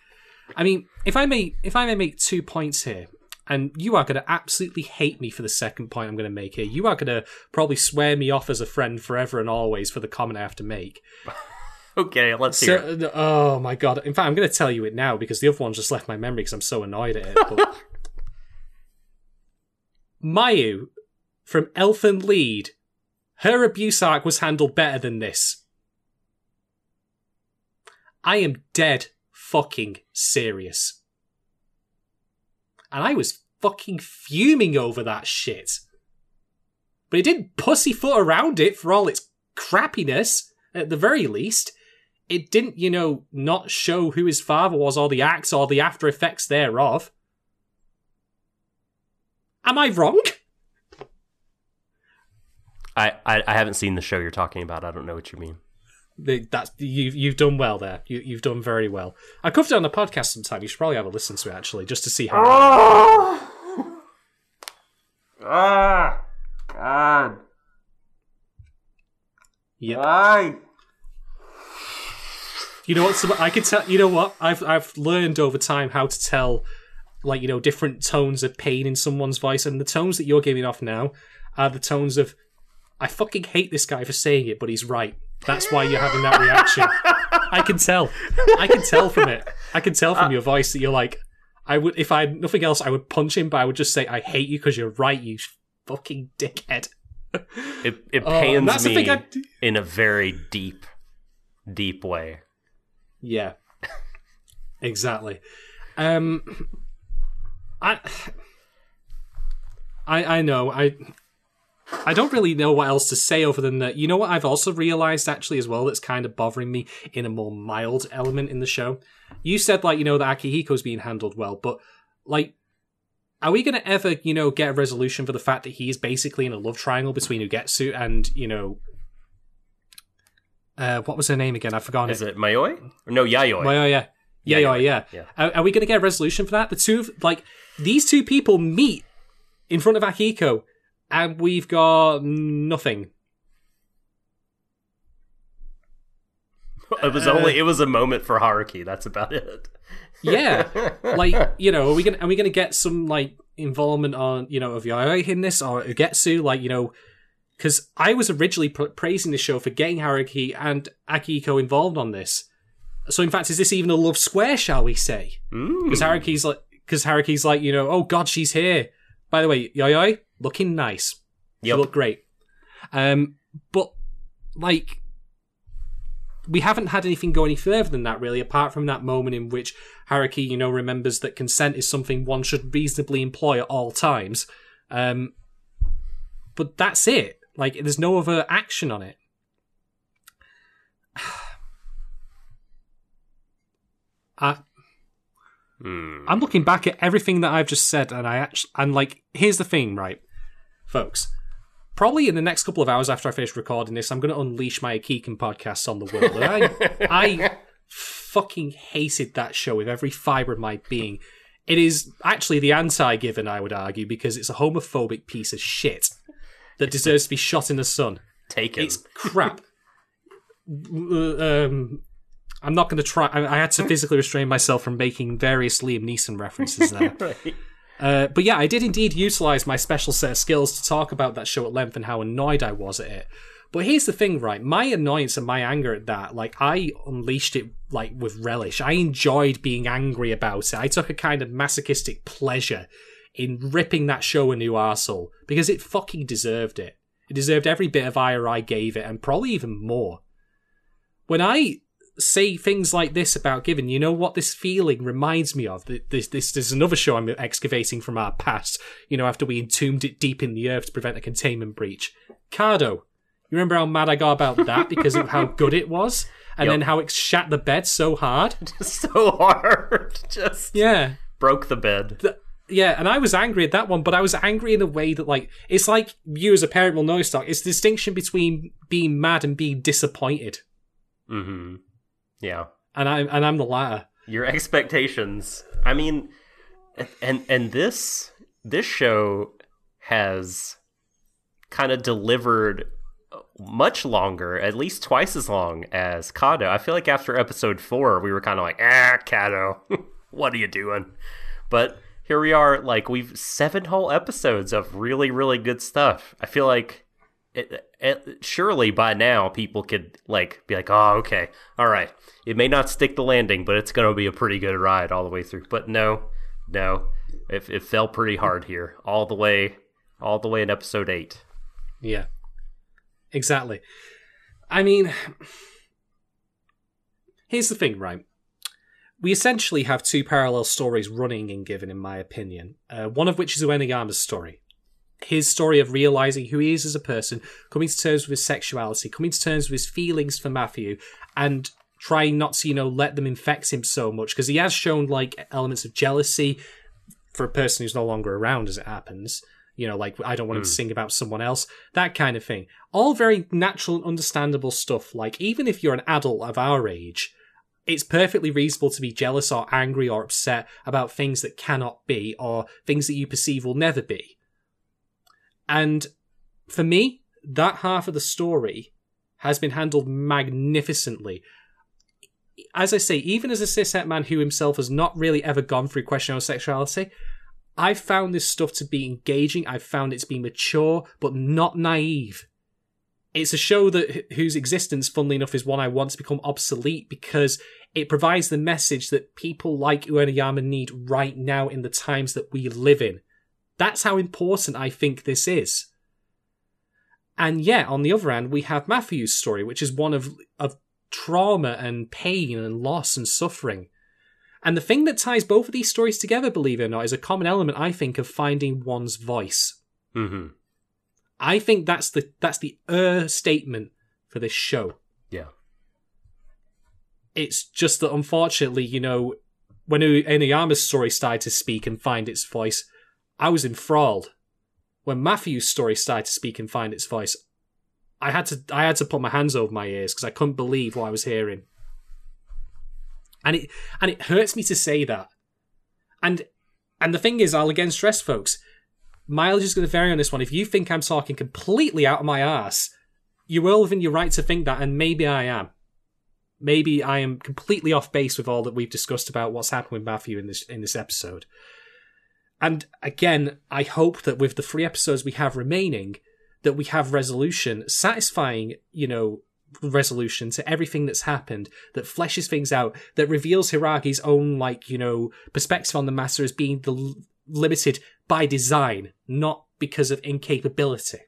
I mean, if I may, if I may make two points here, and you are going to absolutely hate me for the second point I'm going to make here. You are going to probably swear me off as a friend forever and always for the comment I have to make. Okay, let's hear. it. Oh my god! In fact, I'm going to tell you it now because the other one just left my memory because I'm so annoyed at it. But... Mayu from Elfen Lied, her abuse arc was handled better than this. I am dead fucking serious. And I was fucking fuming over that shit. But it didn't pussyfoot around it for all its crappiness, at the very least. It didn't, you know, not show who his father was or the acts or the after effects thereof. Am I wrong? I, I, I haven't seen the show you're talking about. I don't know what you mean. The- That's you've You've done well there. You, you've done very well. I covered it on the podcast sometime. You should probably have a listen to it actually, just to see how. Oh! Ah! God! Yep. Why? You know what? Some, I could tell. You know what? I've I've learned over time how to tell, like you know, different tones of pain in someone's voice, and the tones that you're giving off now are the tones of, I fucking hate this guy for saying it, but he's right. That's why you're having that reaction. I can tell. I can tell from it. I can tell from uh, your voice that you're like, I would if I had nothing else, I would punch him, but I would just say, I hate you because you're right, you fucking dickhead. It, it Oh, pains the me I- in a very deep, deep way. Yeah. exactly. Um I I I know. I I don't really know what else to say other than that. You know what I've also realized actually as well that's kind of bothering me in a more mild element in the show. You said like, you know, that Akihiko's being handled well, but like are we going to ever, you know, get a resolution for the fact that he's basically in a love triangle between Ugetsu and, you know, uh, what was her name again? I've forgotten Is it Mayoi? No, Yayoi. well, yeah, yeah, yeah, yeah. Yeah. Are, are we going to get a resolution for that? The two, of- like, these two people meet in front of Akihiko, and we've got nothing. it was only it was a moment for Haruki. That's about it. Yeah, like, you know, are we gonna are we gonna get some like involvement on you know of Yayoi in this or Ugetsu? Like, you know, because I was originally pr- praising the show for getting Haruki and Akihiko involved on this. So, in fact, is this even a love square? Shall we say? Mm. Because Haruki's like, because Haruki's like, you know, oh god, she's here. By the way, Yayoi looking nice. You Yep. look great. Um, but like, we haven't had anything go any further than that, really, apart from that moment in which Haruki, you know, remembers that consent is something one should reasonably employ at all times. Um, but that's it. Like, there's no other action on it. I, Hmm. I'm looking back at everything that I've just said, and I actually, and like, here's the thing, right, folks. Probably in the next couple of hours after I finish recording this, I'm going to unleash my Akiken podcasts on the world. And I, I fucking hated that show with every fiber of my being. It is actually the anti-given, I would argue, because it's a homophobic piece of shit that deserves to be shot in the sun. Take it. It's crap. um, I'm not going to try. I, I had to physically restrain myself from making various Liam Neeson references there. Right. uh, but yeah, I did indeed utilize my special set of skills to talk about that show at length and how annoyed I was at it. But here's the thing, right? My annoyance and my anger at that, like, I unleashed it, like, with relish. I enjoyed being angry about it. I took a kind of masochistic pleasure in ripping that show a new arsehole because it fucking deserved it. It deserved every bit of ire I gave it, and probably even more. When I say things like this about Given, you know what this feeling reminds me of? This, this, this is another show I'm excavating from our past, you know, after we entombed it deep in the earth to prevent a containment breach. Kado. You remember how mad I got about that because of how good it was? And Yep. then how it shat the bed so hard? so hard. Just Yeah. broke the bed. Yeah, and I was angry at that one, but I was angry in a way that, like, it's like you as a parent will know, Stock. It's the distinction between being mad and being disappointed. hmm Yeah. And I'm, and I'm the latter. Your expectations. I mean, and and this this show has kind of delivered much longer, at least twice as long as Kado. I feel like after episode four, we were kind of like, ah, Kado, what are you doing? But here we are, like we've seven whole episodes of really, really good stuff. I feel like it, it, surely by now people could like be like, oh, okay, all right. It may not stick the landing, but it's gonna be a pretty good ride all the way through. But no, no, it, it fell pretty hard here, all the way, all the way in episode eight. Yeah. Exactly. I mean, here's the thing, right? We essentially have two parallel stories running in Given, in my opinion. Uh, one of which is Uenoyama's story. His story of realizing who he is as a person, coming to terms with his sexuality, coming to terms with his feelings for Mafuyu, and trying not to, you know, let them infect him so much because he has shown like elements of jealousy for a person who's no longer around as it happens. You know, like I don't want him to sing about someone else, that kind of thing. All very natural and understandable stuff. Like even if you're an adult of our age, it's perfectly reasonable to be jealous or angry or upset about things that cannot be or things that you perceive will never be. And for me, that half of the story has been handled magnificently. As I say, even as a cishet man who himself has not really ever gone through questioning sexuality, I've found this stuff to be engaging. I've found it to be mature, but not naive. It's a show that whose existence, funnily enough, is one I want to become obsolete because it provides the message that people like Uenoyama need right now in the times that we live in. That's how important I think this is. And yet, on the other hand, we have Mafuyu's story, which is one of, of trauma and pain and loss and suffering. And the thing that ties both of these stories together, believe it or not, is a common element, I think, of finding one's voice. Mm-hmm. I think that's the that's the er statement for this show. Yeah. It's just that unfortunately, you know, when Uenoyama's story started to speak and find its voice, I was enthralled. When Mafuyu's story started to speak and find its voice, I had to I had to put my hands over my ears because I couldn't believe what I was hearing. And it and it hurts me to say that. And and the thing is, I'll again stress, folks, mileage is going to vary on this one. If you think I'm talking completely out of my ass, you're well within your right to think that, and maybe I am. Maybe I am completely off base with all that we've discussed about what's happened with Mafuyu in this in this episode. And again, I hope that with the three episodes we have remaining, that we have resolution, satisfying, you know, resolution to everything that's happened, that fleshes things out, that reveals Hiiragi's own, like, you know, perspective on the matter as being the limited by design, not because of incapability.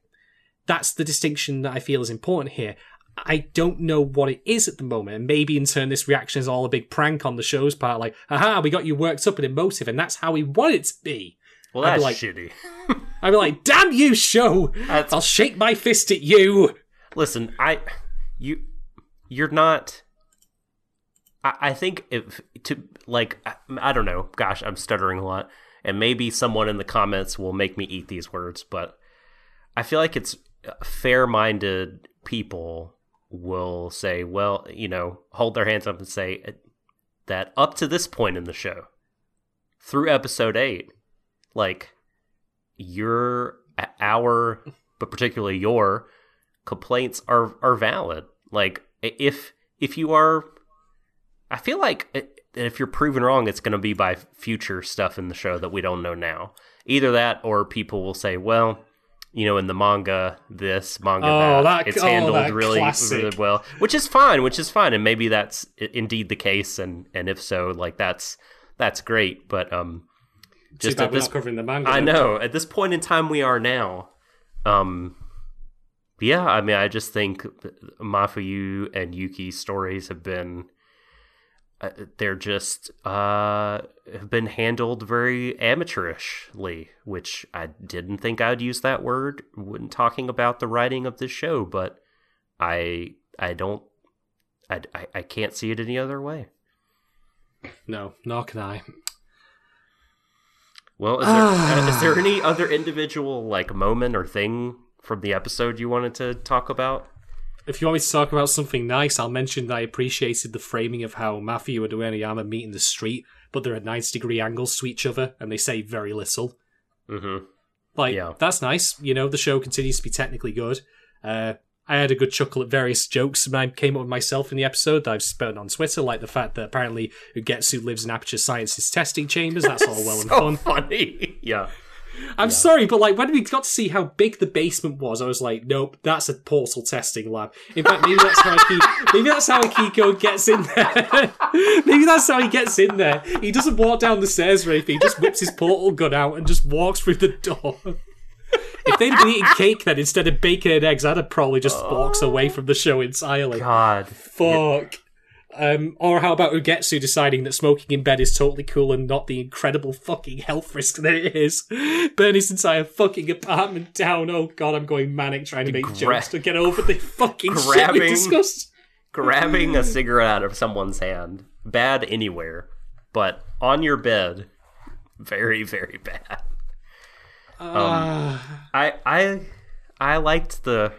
That's the distinction that I feel is important here. I don't know what it is at the moment. And maybe in turn, this reaction is all a big prank on the show's part. Like, aha, we got you worked up and emotive, and that's how we want it to be. Well, I'd be that's like- shitty. I'd be like, damn you, show! That's- I'll shake my fist at you! Listen, I, you, you're not. I, I think if to like I, I don't know. Gosh, I'm stuttering a lot, and maybe someone in the comments will make me eat these words, but I feel like it's fair-minded people will say, well, you know, hold their hands up and say that up to this point in the show, through episode eight, like your our but particularly your complaints are are valid. Like if if you are i feel like if you're proven wrong it's going to be by future stuff in the show that we don't know now either that or people will say well you know in the manga this manga Oh, that, that- it's oh, handled that really classic. really well which is fine which is fine and maybe that's indeed the case and and if so like that's that's great but um just at this covering the manga. I know. At this point in time we are now, um, yeah. I mean, I just think Mafuyu and Yuki's stories have been, they're just uh have been handled very amateurishly, which I didn't think I'd use that word when talking about the writing of this show, but I I don't I I, I can't see it any other way. No, nor can I. Well, is there, uh, is there any other individual like moment or thing from the episode you wanted to talk about? If you want me to talk about something nice, I'll mention that I appreciated the framing of how Mafuyu and Uenoyama meet in the street, but they're at 90 degree angles to each other, and they say very little. Mm-hmm. Like, Yeah. that's nice. You know, the show continues to be technically good. Uh, I had a good chuckle at various jokes and I came up with myself in the episode that I've spoken on Twitter, like the fact that apparently Ugetsu lives in Aperture Science's testing chambers. That's all well and fun. funny. yeah. I'm sorry, but like when we got to see how big the basement was, I was like, nope, that's a portal testing lab. In fact, maybe that's how Akihiko, maybe that's how Akihiko gets in there. maybe that's how he gets in there. He doesn't walk down the stairs or anything. He just whips his portal gun out and just walks through the door. if they'd been eating cake then instead of bacon and eggs, I'd have probably just walked oh. away from the show entirely. God. Fuck. Um, or how about Ugetsu deciding that smoking in bed is totally cool and not the incredible fucking health risk that it is? Burn his entire fucking apartment down. Oh god, I'm going manic trying to make Gra- jokes to get over the fucking shit we grabbing- discussed. grabbing a cigarette out of someone's hand, bad anywhere, but on your bed, very very bad. Uh, I I I liked the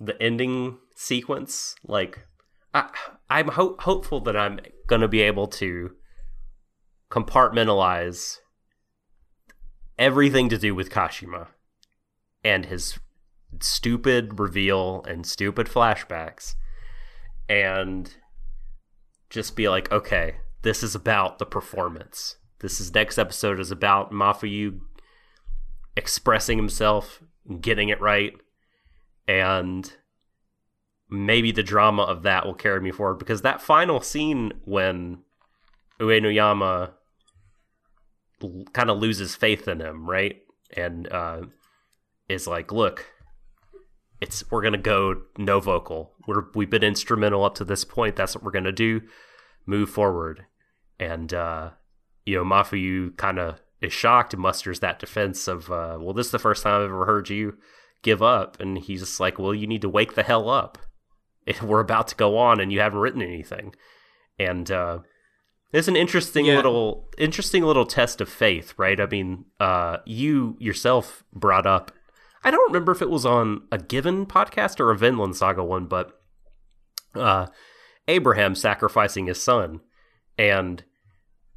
the ending sequence. Like I I'm ho- hopeful that I'm gonna be able to compartmentalize everything to do with Kashima and his stupid reveal and stupid flashbacks and just be like, okay, this is about the performance. This is next episode is about Mafuyu expressing himself, getting it right, and maybe the drama of that will carry me forward because that final scene when Uenoyama kind of loses faith in him, right? And uh, is like, look, it's we're gonna go no vocal. We're we've been instrumental up to this point. That's what we're gonna do. Move forward, and uh, you know, Mafuyu kind of is shocked and musters that defense of, uh, well, this is the first time I've ever heard you give up, and he's just like, well, you need to wake the hell up. We're about to go on, and you haven't written anything, and uh, it's an interesting Yeah. little interesting little test of faith, right? I mean, uh, you yourself brought up. I don't remember if it was on a given podcast or a Vinland Saga one, but uh, Abraham sacrificing his son, and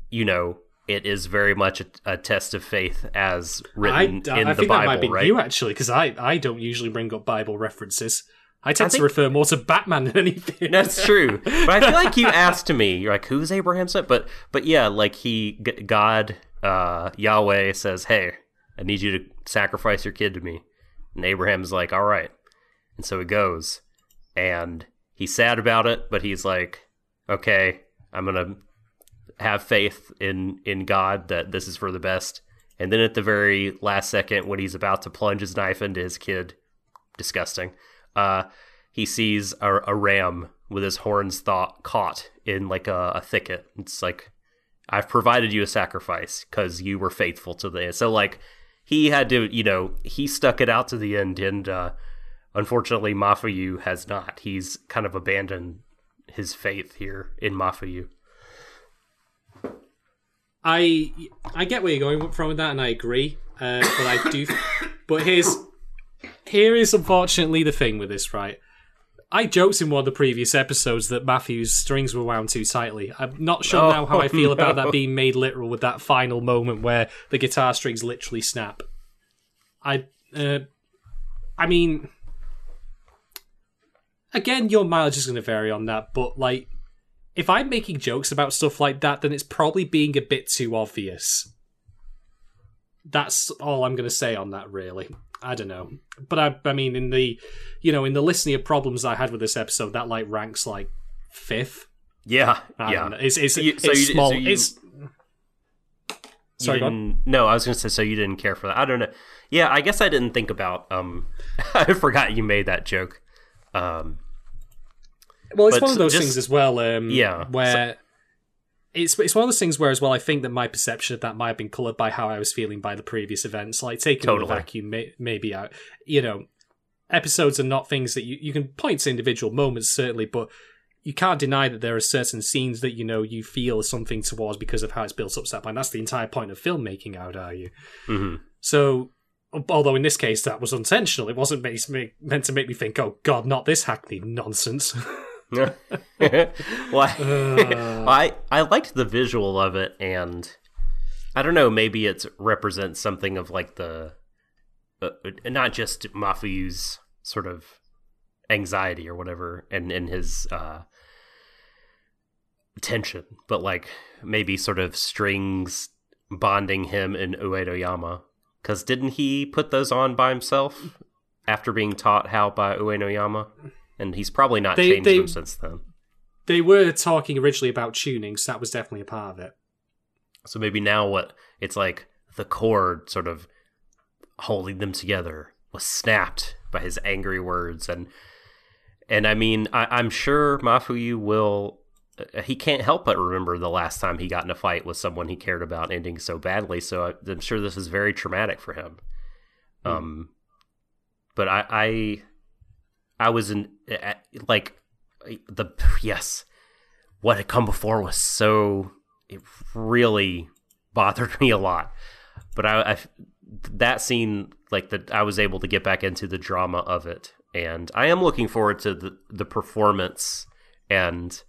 you know it is very much a, a test of faith as I, written I in the think that might Bible, be right? you actually, because I, I don't usually bring up Bible references. I tend I think- to refer more to Batman than anything. That's true. But I feel like you asked me, you're like, who's Abraham's son? But but yeah, like he G- God uh Yahweh says, "Hey, I need you to sacrifice your kid to me." And Abraham's like, "All right." And so he goes. And he's sad about it, but he's like, "Okay, I'm going to have faith in in God that this is for the best." And then at the very last second when he's about to plunge his knife into his kid, disgusting. Uh, he sees a, a ram with his horns thought, caught in like a, a thicket. It's like, I've provided you a sacrifice because you were faithful to the. So like, he had to, you know, he stuck it out to the end, and uh, unfortunately, Mafuyu has not. He's kind of abandoned his faith here in Mafuyu. I I get where you're going from with that, and I agree. Uh, but I do. but here's here is unfortunately the thing with this, right? I joked in one of the previous episodes that Mafuyu's strings were wound too tightly. I'm not sure Oh, now how I feel about that being made literal with that final moment where the guitar strings literally snap. I, uh, I mean, again, your mileage is going to vary on that, but like, if I'm making jokes about stuff like that, then it's probably being a bit too obvious. That's all I'm going to say on that, really. I don't know, but I, I mean, in the, you know, in the listening of problems I had with this episode, that like ranks like fifth. Yeah, I yeah. It's it's, So you- it's so you- small. so you- it's sorry, on. didn't- No, I was going to say, so you didn't care for that. I don't know. Yeah, I guess I didn't think about. Um, I forgot you made that joke. Um, Well, it's one of those just- things as well. Um, Yeah, where it's it's one of those things where as well I think that my perception of that might have been coloured by how I was feeling by the previous events. Like taking Totally. the vacuum may, maybe out. You know, episodes are not things that you you can point to individual moments certainly, but you can't deny that there are certain scenes that you know you feel something towards because of how it's built up to that point. That's the entire point of filmmaking, I would argue. mhm. So, although in this case that was intentional, it wasn't meant meant to make me think, "Oh God, not this hackneyed nonsense." well, I, I I liked the visual of it, and I don't know, maybe it represents something of like the uh, not just Mafuyu's sort of anxiety or whatever, and and his uh, tension, but like maybe sort of strings bonding him and Uenoyama. Because didn't he put those on by himself after being taught how by Uenoyama? And he's probably not They- changed they- them since then. they were talking originally about tuning, so that was definitely a part of it. So maybe now what it's like the cord sort of holding them together was snapped by his angry words and and I mean I, I'm sure Mafuyu will uh, he can't help but remember the last time he got in a fight with someone he cared about ending so badly. So I, I'm sure this is very traumatic for him. Hmm. Um, but I I, I was in like the yes, what had come before was so it really bothered me a lot. But I, I that scene like that I was able to get back into the drama of it, and I am looking forward to the the performance and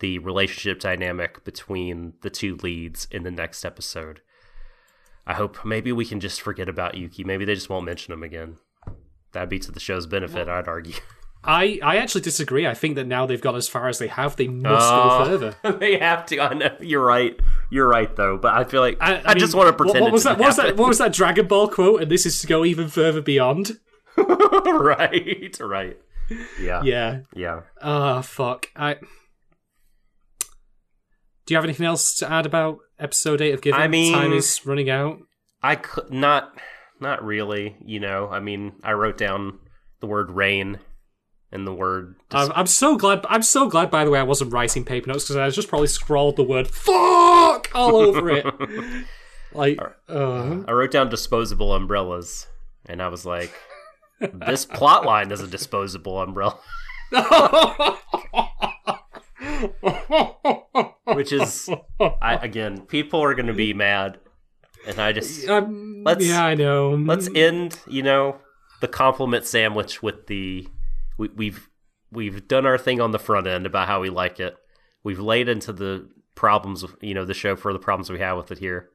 the relationship dynamic between the two leads in the next episode. I hope maybe we can just forget about Yuki. Maybe they just won't mention him again. That'd be to the show's benefit, well, I'd argue. I, I actually disagree. I think that now they've gone as far as they have, they must go oh. further. they have to. I know you're right. You're right, though. But I feel like I, I, I mean, just want to pretend. What, what was that? What was that? What was that Dragon Ball quote? And this is to go even further beyond. right. Right. Yeah. Yeah. Yeah. Oh fuck. I. Do you have anything else to add about episode eight of Given? I mean, time is running out. I could not, not really. You know, I mean, I wrote down the word rain and the word. Dis- I'm so glad. I'm so glad. By the way, I wasn't writing paper notes because I just probably scrawled the word "fuck" all over it. like, uh, I wrote down disposable umbrellas, and I was like, "This plot line is a disposable umbrella." Which is, I, again, people are going to be mad, and I just um, let's yeah, I know. Let's end, you know, the compliment sandwich with the we, we've we've done our thing on the front end about how we like it. We've laid into the problems, you know, the show for the problems we have with it here.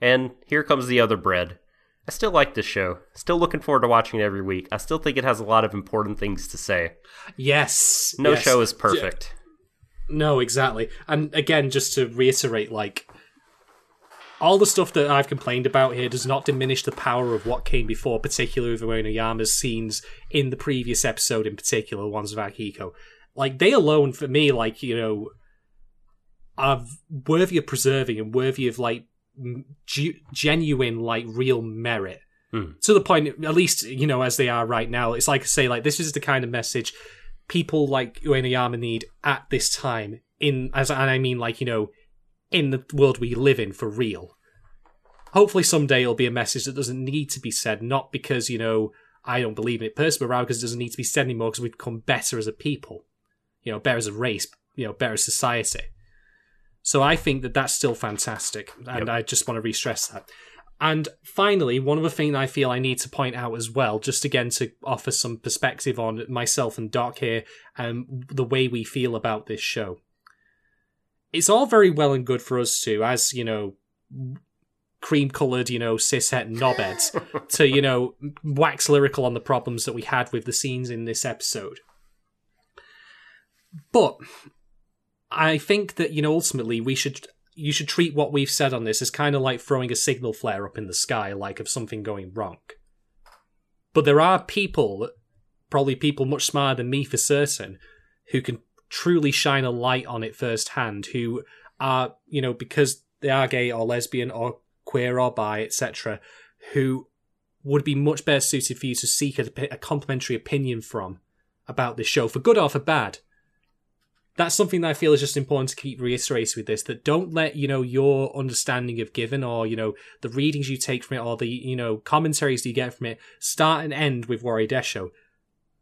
And here comes the other bread. I still like this show. Still looking forward to watching it every week. I still think it has a lot of important things to say. Yes. No yes. show is perfect. No, exactly. And again, just to reiterate, like all the stuff that I've complained about here does not diminish the power of what came before, particularly with Uenoyama's scenes in the previous episode, in particular, ones of Akihiko. Like, they alone, for me, like, you know, are worthy of preserving and worthy of, like, g- genuine, like, real merit. Mm. To the point, at least, you know, as they are right now. It's like I say, like, this is the kind of message people like Uenoyama need at this time, in, as, and I mean, like, you know, in the world we live in for real. Hopefully, someday it'll be a message that doesn't need to be said, not because, you know, I don't believe in it personally, but rather because it doesn't need to be said anymore because we've become better as a people, you know, better as a race, you know, better as society. So I think that that's still fantastic, and yep. I just want to re-stress that. And finally, one other thing I feel I need to point out as well, just again to offer some perspective on myself and Doc here and the way we feel about this show it's all very well and good for us to, as you know, cream coloured, you know, cishet knobheads, to you know wax lyrical on the problems that we had with the scenes in this episode. But I think that you know ultimately we should you should treat what we've said on this as kind of like throwing a signal flare up in the sky, like of something going wrong. But there are people, probably people much smarter than me for certain, who can truly shine a light on it firsthand who are, you know, because they are gay or lesbian or queer or bi, etc., who would be much better suited for you to seek a, a complimentary opinion from about this show, for good or for bad. That's something that I feel is just important to keep reiterating with this. That don't let you know your understanding of Given or you know the readings you take from it or the you know commentaries you get from it start and end with Warui Deshou.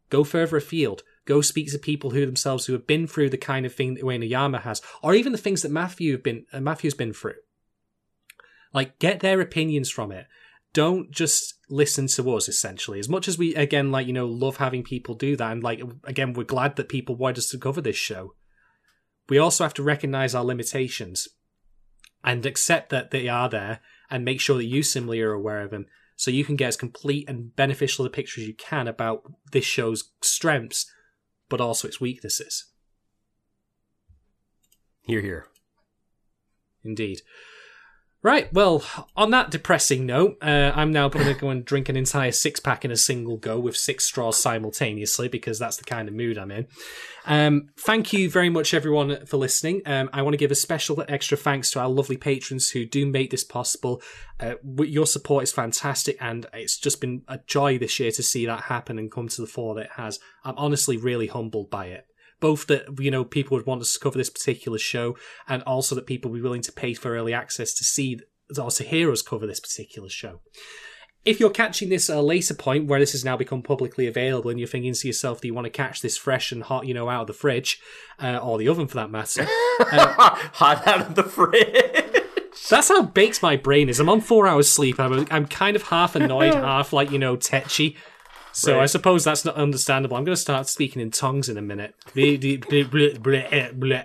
Go further afield. Go speak to people who themselves who have been through the kind of thing that Uenoyama has, or even the things that Mafuyu have been uh, Mafuyu's been through. Like, get their opinions from it. Don't just listen to us. Essentially, as much as we again like you know love having people do that, and like again we're glad that people wanted us to cover this show. We also have to recognize our limitations and accept that they are there, and make sure that you similarly are aware of them so you can get as complete and beneficial a picture as you can about this show's strengths but also its weaknesses. Here, here. Indeed. Right, well, on that depressing note, uh, I'm now going to go and drink an entire six pack in a single go with six straws simultaneously because that's the kind of mood I'm in. Um, thank you very much, everyone, for listening. Um, I want to give a special extra thanks to our lovely patrons who do make this possible. Uh, your support is fantastic, and it's just been a joy this year to see that happen and come to the fore that it has. I'm honestly really humbled by it both that you know people would want us to cover this particular show, and also that people would be willing to pay for early access to see or to hear us cover this particular show. if you're catching this at a later point where this has now become publicly available and you're thinking to yourself, do you want to catch this fresh and hot, you know, out of the fridge uh, or the oven for that matter? Hot out of the fridge. That's how baked my brain is. I'm on four hours sleep. I'm, I'm kind of half annoyed, half like, you know, tetchy. So I suppose that's not understandable. I'm going to start speaking in tongues in a minute.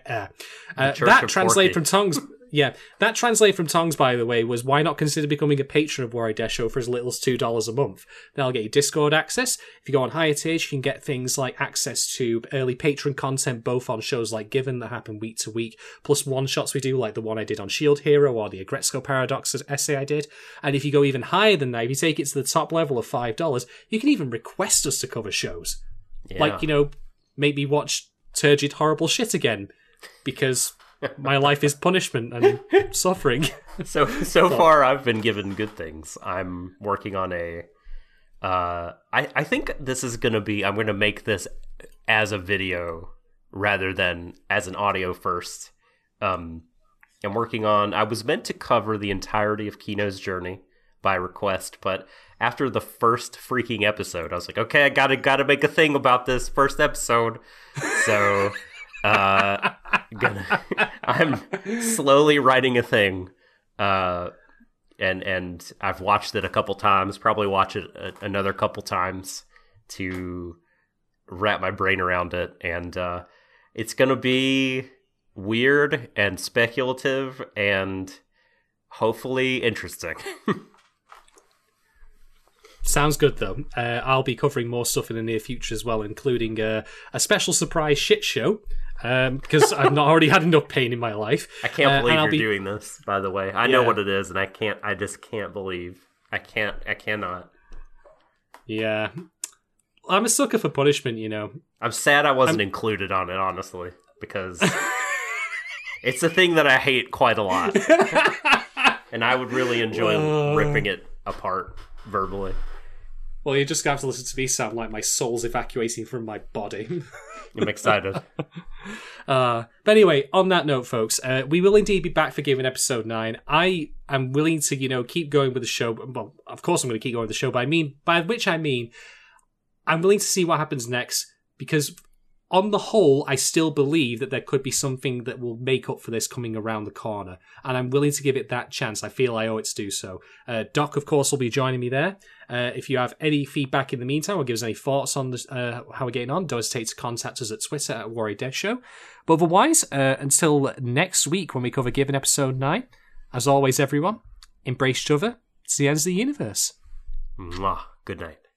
uh, Uh, that translated from tongues. Yeah, that translate from tongues, by the way, was why not consider becoming a patron of Deshou for as little as two dollars a month? That'll get you Discord access. If you go on higher tiers, you can get things like access to early patron content, both on shows like Given that happen week to week, plus one shots we do, like the one I did on Shield Hero or the Agretzko Paradox essay I did. And if you go even higher than that, if you take it to the top level of five dollars, you can even request us to cover shows Yeah. like you know make me watch turgid horrible shit again because my life is punishment and suffering So so far, I've been given good things. I'm working on a. Uh, I I think this is gonna be. I'm gonna make this as a video rather than as an audio first. Um, I'm working on. I was meant to cover the entirety of Kino's journey by request, but after the first freaking episode, I was like, okay, I gotta gotta make a thing about this first episode. So. Uh, gonna, I'm slowly writing a thing uh, and and I've watched it a couple times. Probably watch it a, another couple times to wrap my brain around it, and uh, it's gonna be weird and speculative and hopefully interesting. sounds good though uh, i'll be covering more stuff in the near future as well including uh, a special surprise shit show um, because i've not already had enough pain in my life I can't Uh, believe you're be- doing this. By the way, I know what it is, and I can't. I just can't believe. I can't. I cannot. yeah i'm a sucker for punishment you know I'm sad I wasn't included on it, honestly, because it's a thing that I hate quite a lot, and I would really enjoy Uh. ripping it apart verbally. Well you're just gonna have to listen to me sound like my soul's evacuating from my body I'm excited. Uh, but anyway, on that note, folks, uh, we will indeed be back for Given episode nine. I am willing to, you know, keep going with the show. Well, of course, I'm going to keep going with the show. But I mean, by which I mean, I'm willing to see what happens next because, on the whole, I still believe that there could be something that will make up for this coming around the corner, and I'm willing to give it that chance. I feel I owe it to do so. Uh, Doc, of course, will be joining me there. Uh, if you have any feedback in the meantime, or give us any thoughts on this, uh, how we're getting on, don't hesitate to contact us at Twitter at Deshou. But otherwise, uh, until next week when we cover Given episode 9, as always, everyone, embrace each other. It's the end of the universe. Mwah. Good night.